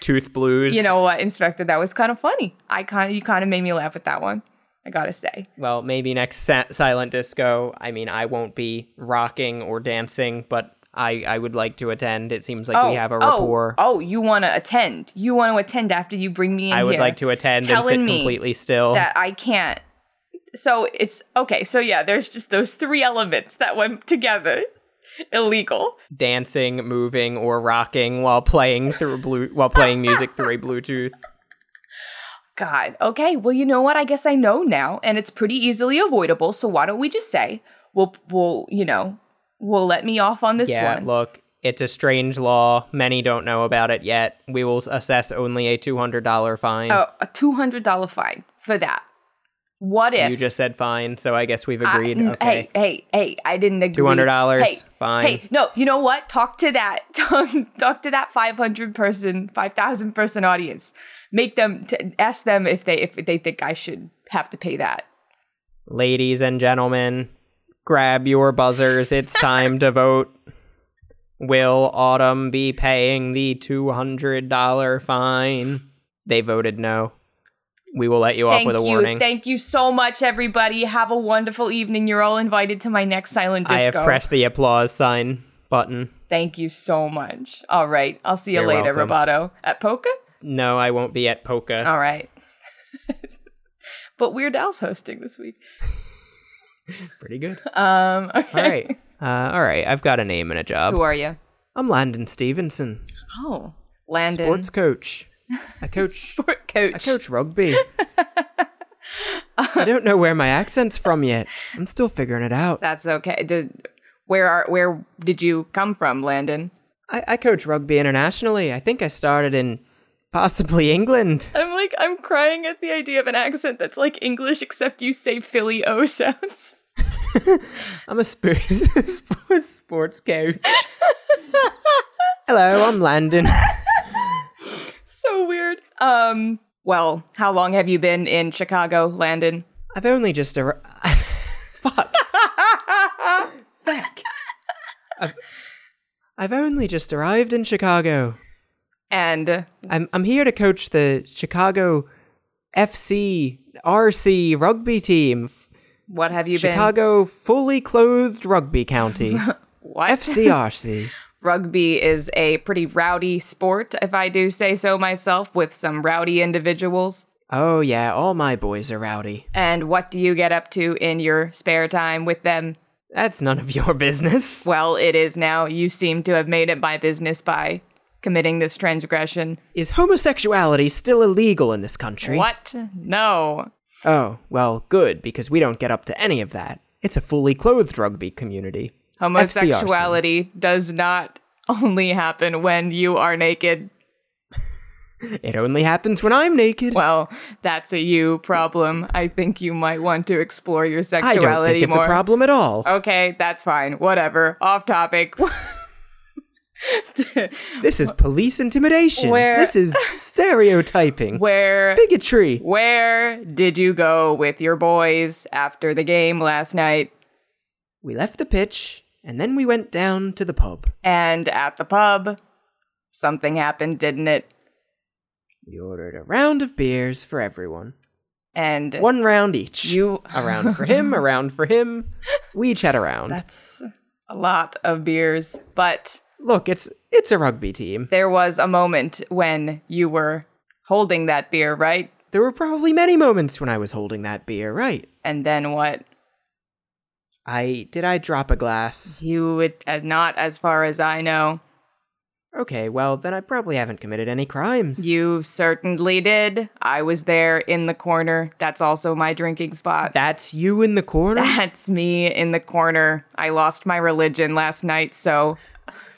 Tooth blues. You know what, Inspector? That was kind of funny. I kind of you kind of made me laugh with that one. I gotta say. Well, maybe next sa- silent disco. I mean, I won't be rocking or dancing, but I I would like to attend. It seems like we oh, have a oh, rapport. Oh, oh you want to attend? You want to attend after you bring me in I would here like to attend and sit completely still. that I can't. So it's okay. So yeah, there's just those three elements that went together. Illegal. dancing, moving, or rocking while playing through blue while playing music through a Bluetooth. God. Okay. Well, you know what? I guess I know now, and it's pretty easily avoidable. So why don't we just say we'll we'll you know we'll let me off on this yeah, one. look, it's a strange law. Many don't know about it yet. We will assess only a $200 fine. Oh, a two hundred dollar fine for that. What if you just said fine, so I guess we've agreed. okay. Hey, hey, hey! I didn't agree. $200, Hey, fine. Hey, no, you know what? Talk to that. [laughs] Talk, talk to that five hundred person, five thousand person audience. Make them t- ask them if they if they think I should have to pay that. Ladies and gentlemen, grab your buzzers. It's [laughs] time to vote. Will Autumn be paying the $200 fine? They voted no. We will let you off with a you, warning. thank you so much, everybody. Have a wonderful evening. You're all invited to my next silent disco. I have pressed the applause sign button. Thank you so much. All right, I'll see you You're later, welcome. Roboto. At Polka. No, I won't be at Polka. All right. [laughs] but Weird Al's hosting this week. [laughs] Pretty good. Um. [laughs] Okay. All right. Uh, all right. I've got a name and a job. Who are you? I'm Landon Stevenson, Oh, Landon. sports coach. I [laughs] coach. sport coach. I coach rugby. I don't know where my accent's from yet. I'm still figuring it out. That's okay. Did, where are where did you come from, Landon? I, I coach rugby internationally. I think I started in possibly England. I'm like I'm crying at the idea of an accent that's like English except you say Philly O sounds. [laughs] I'm a sp- sports [laughs] sports coach. [laughs] Hello, I'm Landon. So weird. Um. Well, how long have you been in Chicago, Landon? I've only just arrived. Fuck. Fuck. I've, I've only just arrived in Chicago. And I'm I'm here to coach the Chicago FC RC rugby team. What have you been? Chicago fully clothed rugby county. [laughs] What? FCRC. [laughs] Rugby is a pretty rowdy sport, if I do say so myself, with some rowdy individuals. Oh yeah, all my boys are rowdy. And what do you get up to in your spare time with them? That's none of your [laughs] business. Well, it is now. You seem to have made it my business by committing this transgression. Is homosexuality still illegal in this country? What? No. Oh, well, good, because we don't get up to any of that. It's a fully clothed rugby community. Homosexuality does not only happen when you are naked. [laughs] It only happens when I'm naked. Well, that's a you problem. I think you might want to explore your sexuality. I sexuality don't think it's more. a problem at all. Okay, that's fine. Whatever. Off topic. [laughs] This is police intimidation. Where- This is stereotyping. Where Bigotry. where did you go with your boys after the game last night? We left the pitch, and then we went down to the pub. And at the pub, something happened, didn't it? We ordered a round of beers for everyone. And One round each. you A round for him, a [laughs] round for him. We each had a round. That's a lot of beers, but Look, it's it's a rugby team. there was a moment when you were holding that beer, right? There were probably many moments when I was holding that beer, right? And then what? I did I drop a glass? You would uh, not as far as I know. Okay, well, then I probably haven't committed any crimes. You certainly did. I was there in the corner. That's also my drinking spot. That's you in the corner? That's me in the corner. I lost my religion last night, so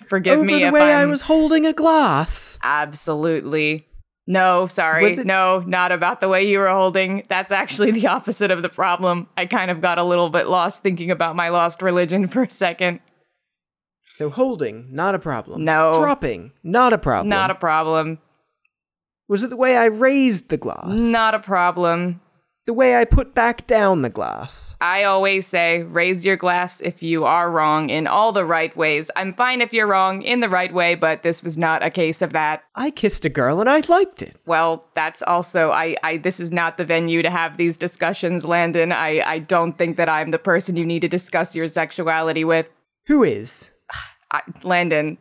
forgive Over me the if way I'm I was holding a glass. absolutely. No, sorry. It- No, not about the way you were holding. That's actually the [laughs] opposite of the problem. I kind of got a little bit lost thinking about my lost religion for a second. So holding, not a problem. No. Dropping, not a problem. Not a problem. Was it the way I raised the glass? Not a problem. The way I put back down the glass. I always say raise your glass if you are wrong in all the right ways. I'm fine if you're wrong in the right way, but this was not a case of that. I kissed a girl and I liked it. Well, that's also I, I this is not the venue to have these discussions, Landon. I, I don't think that I'm the person you need to discuss your sexuality with. Who is? [sighs] I, Landon,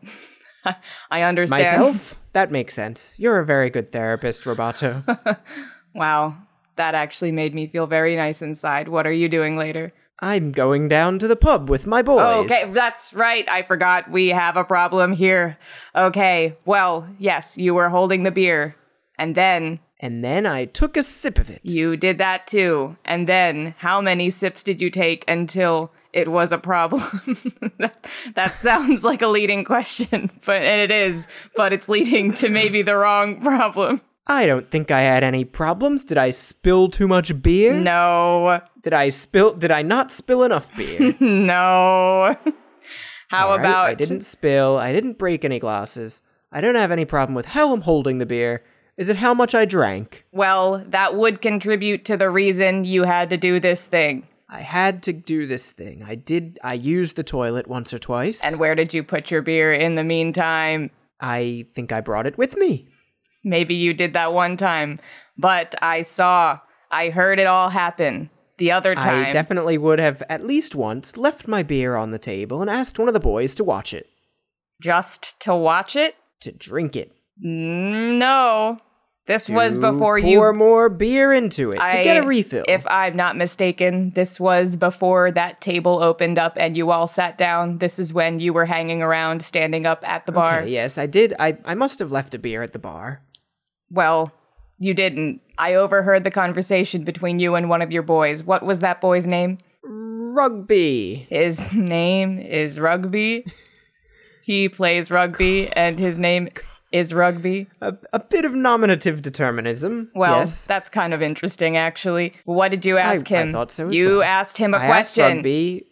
[laughs] I understand. Myself? That makes sense. You're a very good therapist, Roboto. [laughs] Wow, that actually made me feel very nice inside. What are you doing later? I'm going down to the pub with my boys. Oh, okay, that's right. I forgot we have a problem here. Okay, well, yes, you were holding the beer. And then and then I took a sip of it. You did that too. And then how many sips did you take until it was a problem? [laughs] that, that [laughs] sounds like a leading question, [laughs] but and it is, but it's leading to maybe the wrong problem. I don't think I had any problems. Did I spill too much beer? No. Did I spill did I not spill enough beer? [laughs] No. How All right, about I didn't spill. I didn't break any glasses. I don't have any problem with how I'm holding the beer. Is it how much I drank? Well, that would contribute to the reason you had to do this thing. I had to do this thing. I did I used the toilet once or twice. And where did you put your beer in the meantime? I think I brought it with me. Maybe you did that one time, but I saw, I heard it all happen. The other time, I definitely would have at least once left my beer on the table and asked one of the boys to watch it, just to watch it? to drink it. Mm, No. This was before pour you pour more beer into it to get a refill. If I'm not mistaken, this was before that table opened up and you all sat down. This is when you were hanging around, standing up at the bar. Okay, yes, I did. I, I must have left a beer at the bar. Well, you didn't. I overheard the conversation between you and one of your boys. What was that boy's name? Rugby. His name is Rugby. [laughs] he plays rugby and his name is Rugby. A, a bit of nominative determinism. Well, yes. that's kind of interesting, actually. What did you ask I him? thought so you well. asked him a I asked question. Rugby,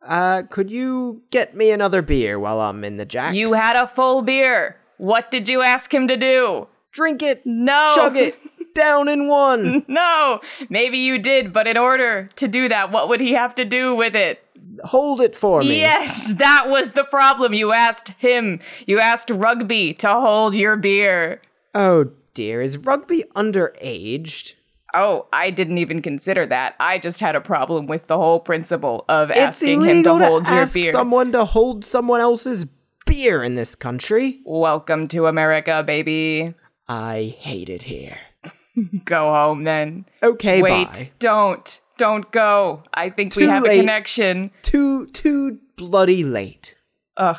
uh, could you get me another beer while I'm in the jacks? You had a full beer. What did you ask him to do? Drink it, No. chug it, [laughs] down in one. No. Maybe you did, but in order to do that, what would he have to do with it? Hold it for me. Yes, that was the problem. You asked him. You asked Rugby to hold your beer. Oh dear, is Rugby underaged? Oh, I didn't even consider that. I just had a problem with the whole principle of It's asking him to to, hold your beer. someone to hold someone else's beer in this country. Welcome to America, baby. I hate it here. [laughs] Go home then. Okay, Wait, bye. don't. Don't go. I think we have late. a connection. Too too bloody late. Ugh.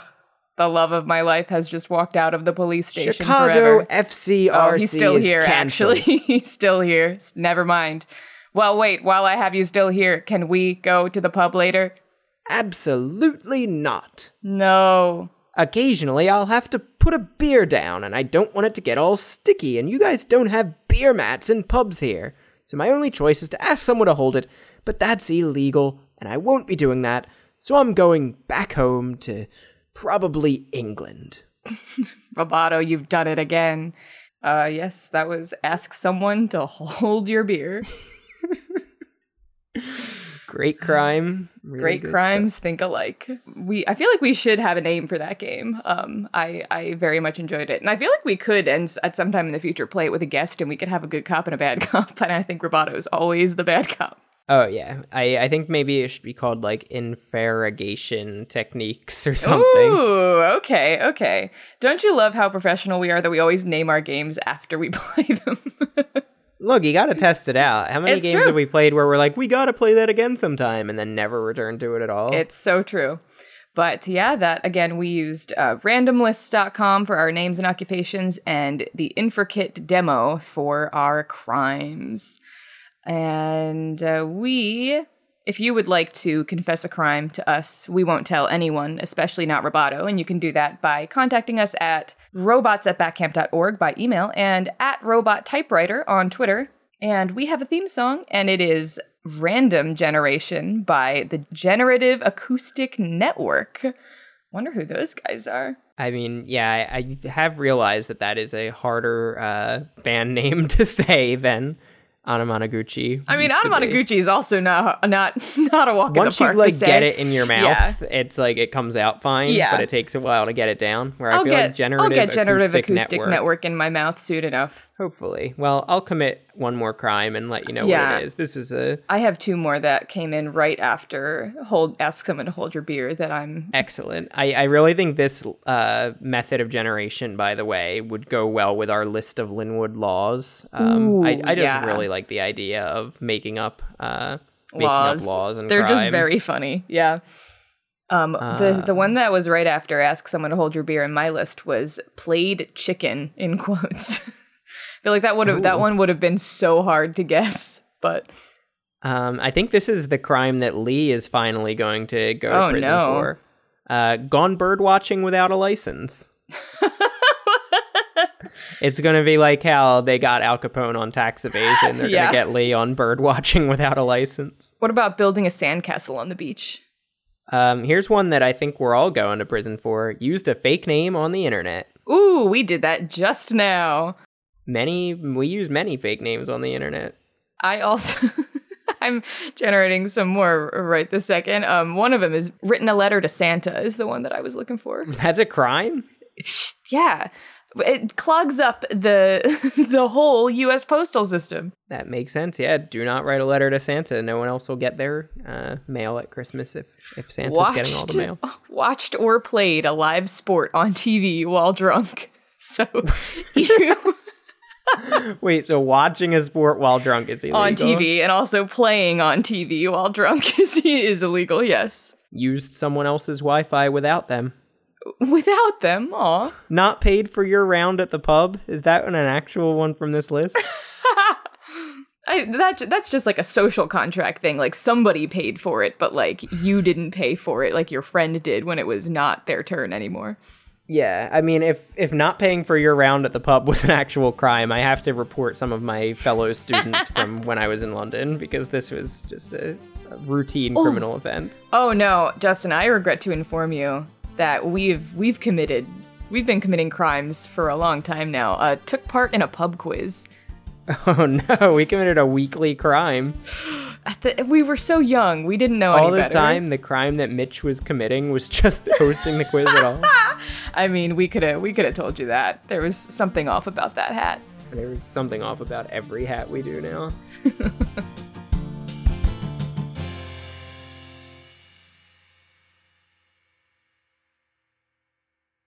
The love of my life has just walked out of the police station Chicago forever. FCRC Oh, he's still here, canceled. actually. [laughs] he's still here. Never mind. Well, wait, while I have you still here, can we go to the pub later? Absolutely not. No. Occasionally, I'll have to put a beer down, and I don't want it to get all sticky, and you guys don't have beer mats in pubs here. So my only choice is to ask someone to hold it, but that's illegal, and I won't be doing that, so I'm going back home to probably England. [laughs] Roboto, you've done it again. Uh, yes, that was ask someone to [laughs] hold your beer. [laughs] Great crime. really Great crimes think alike. We, I feel like we should have a name for that game. Um, I, I very much enjoyed it, and I feel like we could, and at some time in the future, play it with a guest, and we could have a good cop and a bad [laughs] cop. And I think Roboto is always the bad cop. Oh yeah, I I think maybe it should be called like interrogation techniques or something. Ooh, okay, okay. Don't you love how professional we are that we always name our games after we [laughs] play them? [laughs] Look, you got to test it out. How many It's games true. have we played where we're like, we got to play that again sometime, and then never return to it at all? It's so true. But yeah, that again, we used uh, randomlists.com for our names and occupations and the InferKit demo for our crimes. And uh, we, if you would like to confess a crime to us, we won't tell anyone, especially not Roboto. And you can do that by contacting us at robots at backcamp.org by email and at robot typewriter on Twitter. And we have a theme song, and it is Random Generation by the Generative Acoustic Network. Wonder who those guys are. I mean, yeah, I, I have realized that that is a harder uh, band name [laughs] to say than Anamanaguchi. I mean, be. Anamanaguchi is also not not [laughs] not a walk Once in you the park. like to say. get it in your mouth, Yeah. it's like it comes out fine, Yeah. but it takes a while to get it down. Where I I'll feel get like generative, I'll get generative acoustic, acoustic, network, network. in my mouth soon enough. Hopefully, well, I'll commit one more crime and let you know Yeah. what it is. This was a I have two more that came in right after hold ask someone to hold your beer that I'm Excellent. I, I really think this uh, method of generation, by the way, would go well with our list of Linwood laws. Um, I, Ooh, I just yeah. really like the idea of making up uh, making laws. up laws and They're just very funny. Yeah. Um, the the one that was right after ask someone to hold your beer in my list was played chicken in quotes. [laughs] feel like that would have that one would have been so hard to guess, but Um, I think this is the crime that Lee is finally going to go Oh, to prison no. for. Uh, gone bird watching without a license. [laughs] it's going to be like how they got Al Capone on tax evasion. They're Yeah. going to get Lee on bird watching [laughs] without a license. what about building a sandcastle on the beach? Um, here's one that I think we're all going to prison for. Used a fake name on the internet. Ooh, we did that just now. Many we use many fake names on the internet. I also [laughs] I'm generating some more right this second. Um one of them is written a letter to Santa is the one that I was looking for. [laughs] That's a crime. yeah. It clogs up the [laughs] the whole US postal system. That makes sense. Yeah, do not write a letter to Santa. No one else will get their uh, mail at Christmas if if Santa's getting all the mail. watched or played a live sport on TV while drunk. So you Wait, so watching a sport while drunk is illegal? on TV and also playing on TV while drunk [laughs] is is illegal, yes. Used someone else's Wi-Fi without them. Without them, aw. Not paid for your round at the pub. Is that an actual one from this list? [laughs] I, that that's just like a social contract thing. Like somebody paid for it, but like you didn't pay for it, like your friend did when it was not their turn anymore. Yeah, I mean, if if not paying for your round at the pub [laughs] was an actual crime, I have to report some of my fellow students from [laughs] when I was in London because this was just a, a routine criminal offense. Oh no, Justin, I regret to inform you that we've we've committed we've been committing crimes for a long time now. Uh, took part in a pub quiz. [laughs] Oh no, we committed a weekly crime. At the, we were so young, we didn't know All this better. time, the crime that Mitch was committing was just [laughs] hosting the quiz at all. [laughs] I mean, we could have we could have told you that there was something off about that hat. There was something off about every hat we do now.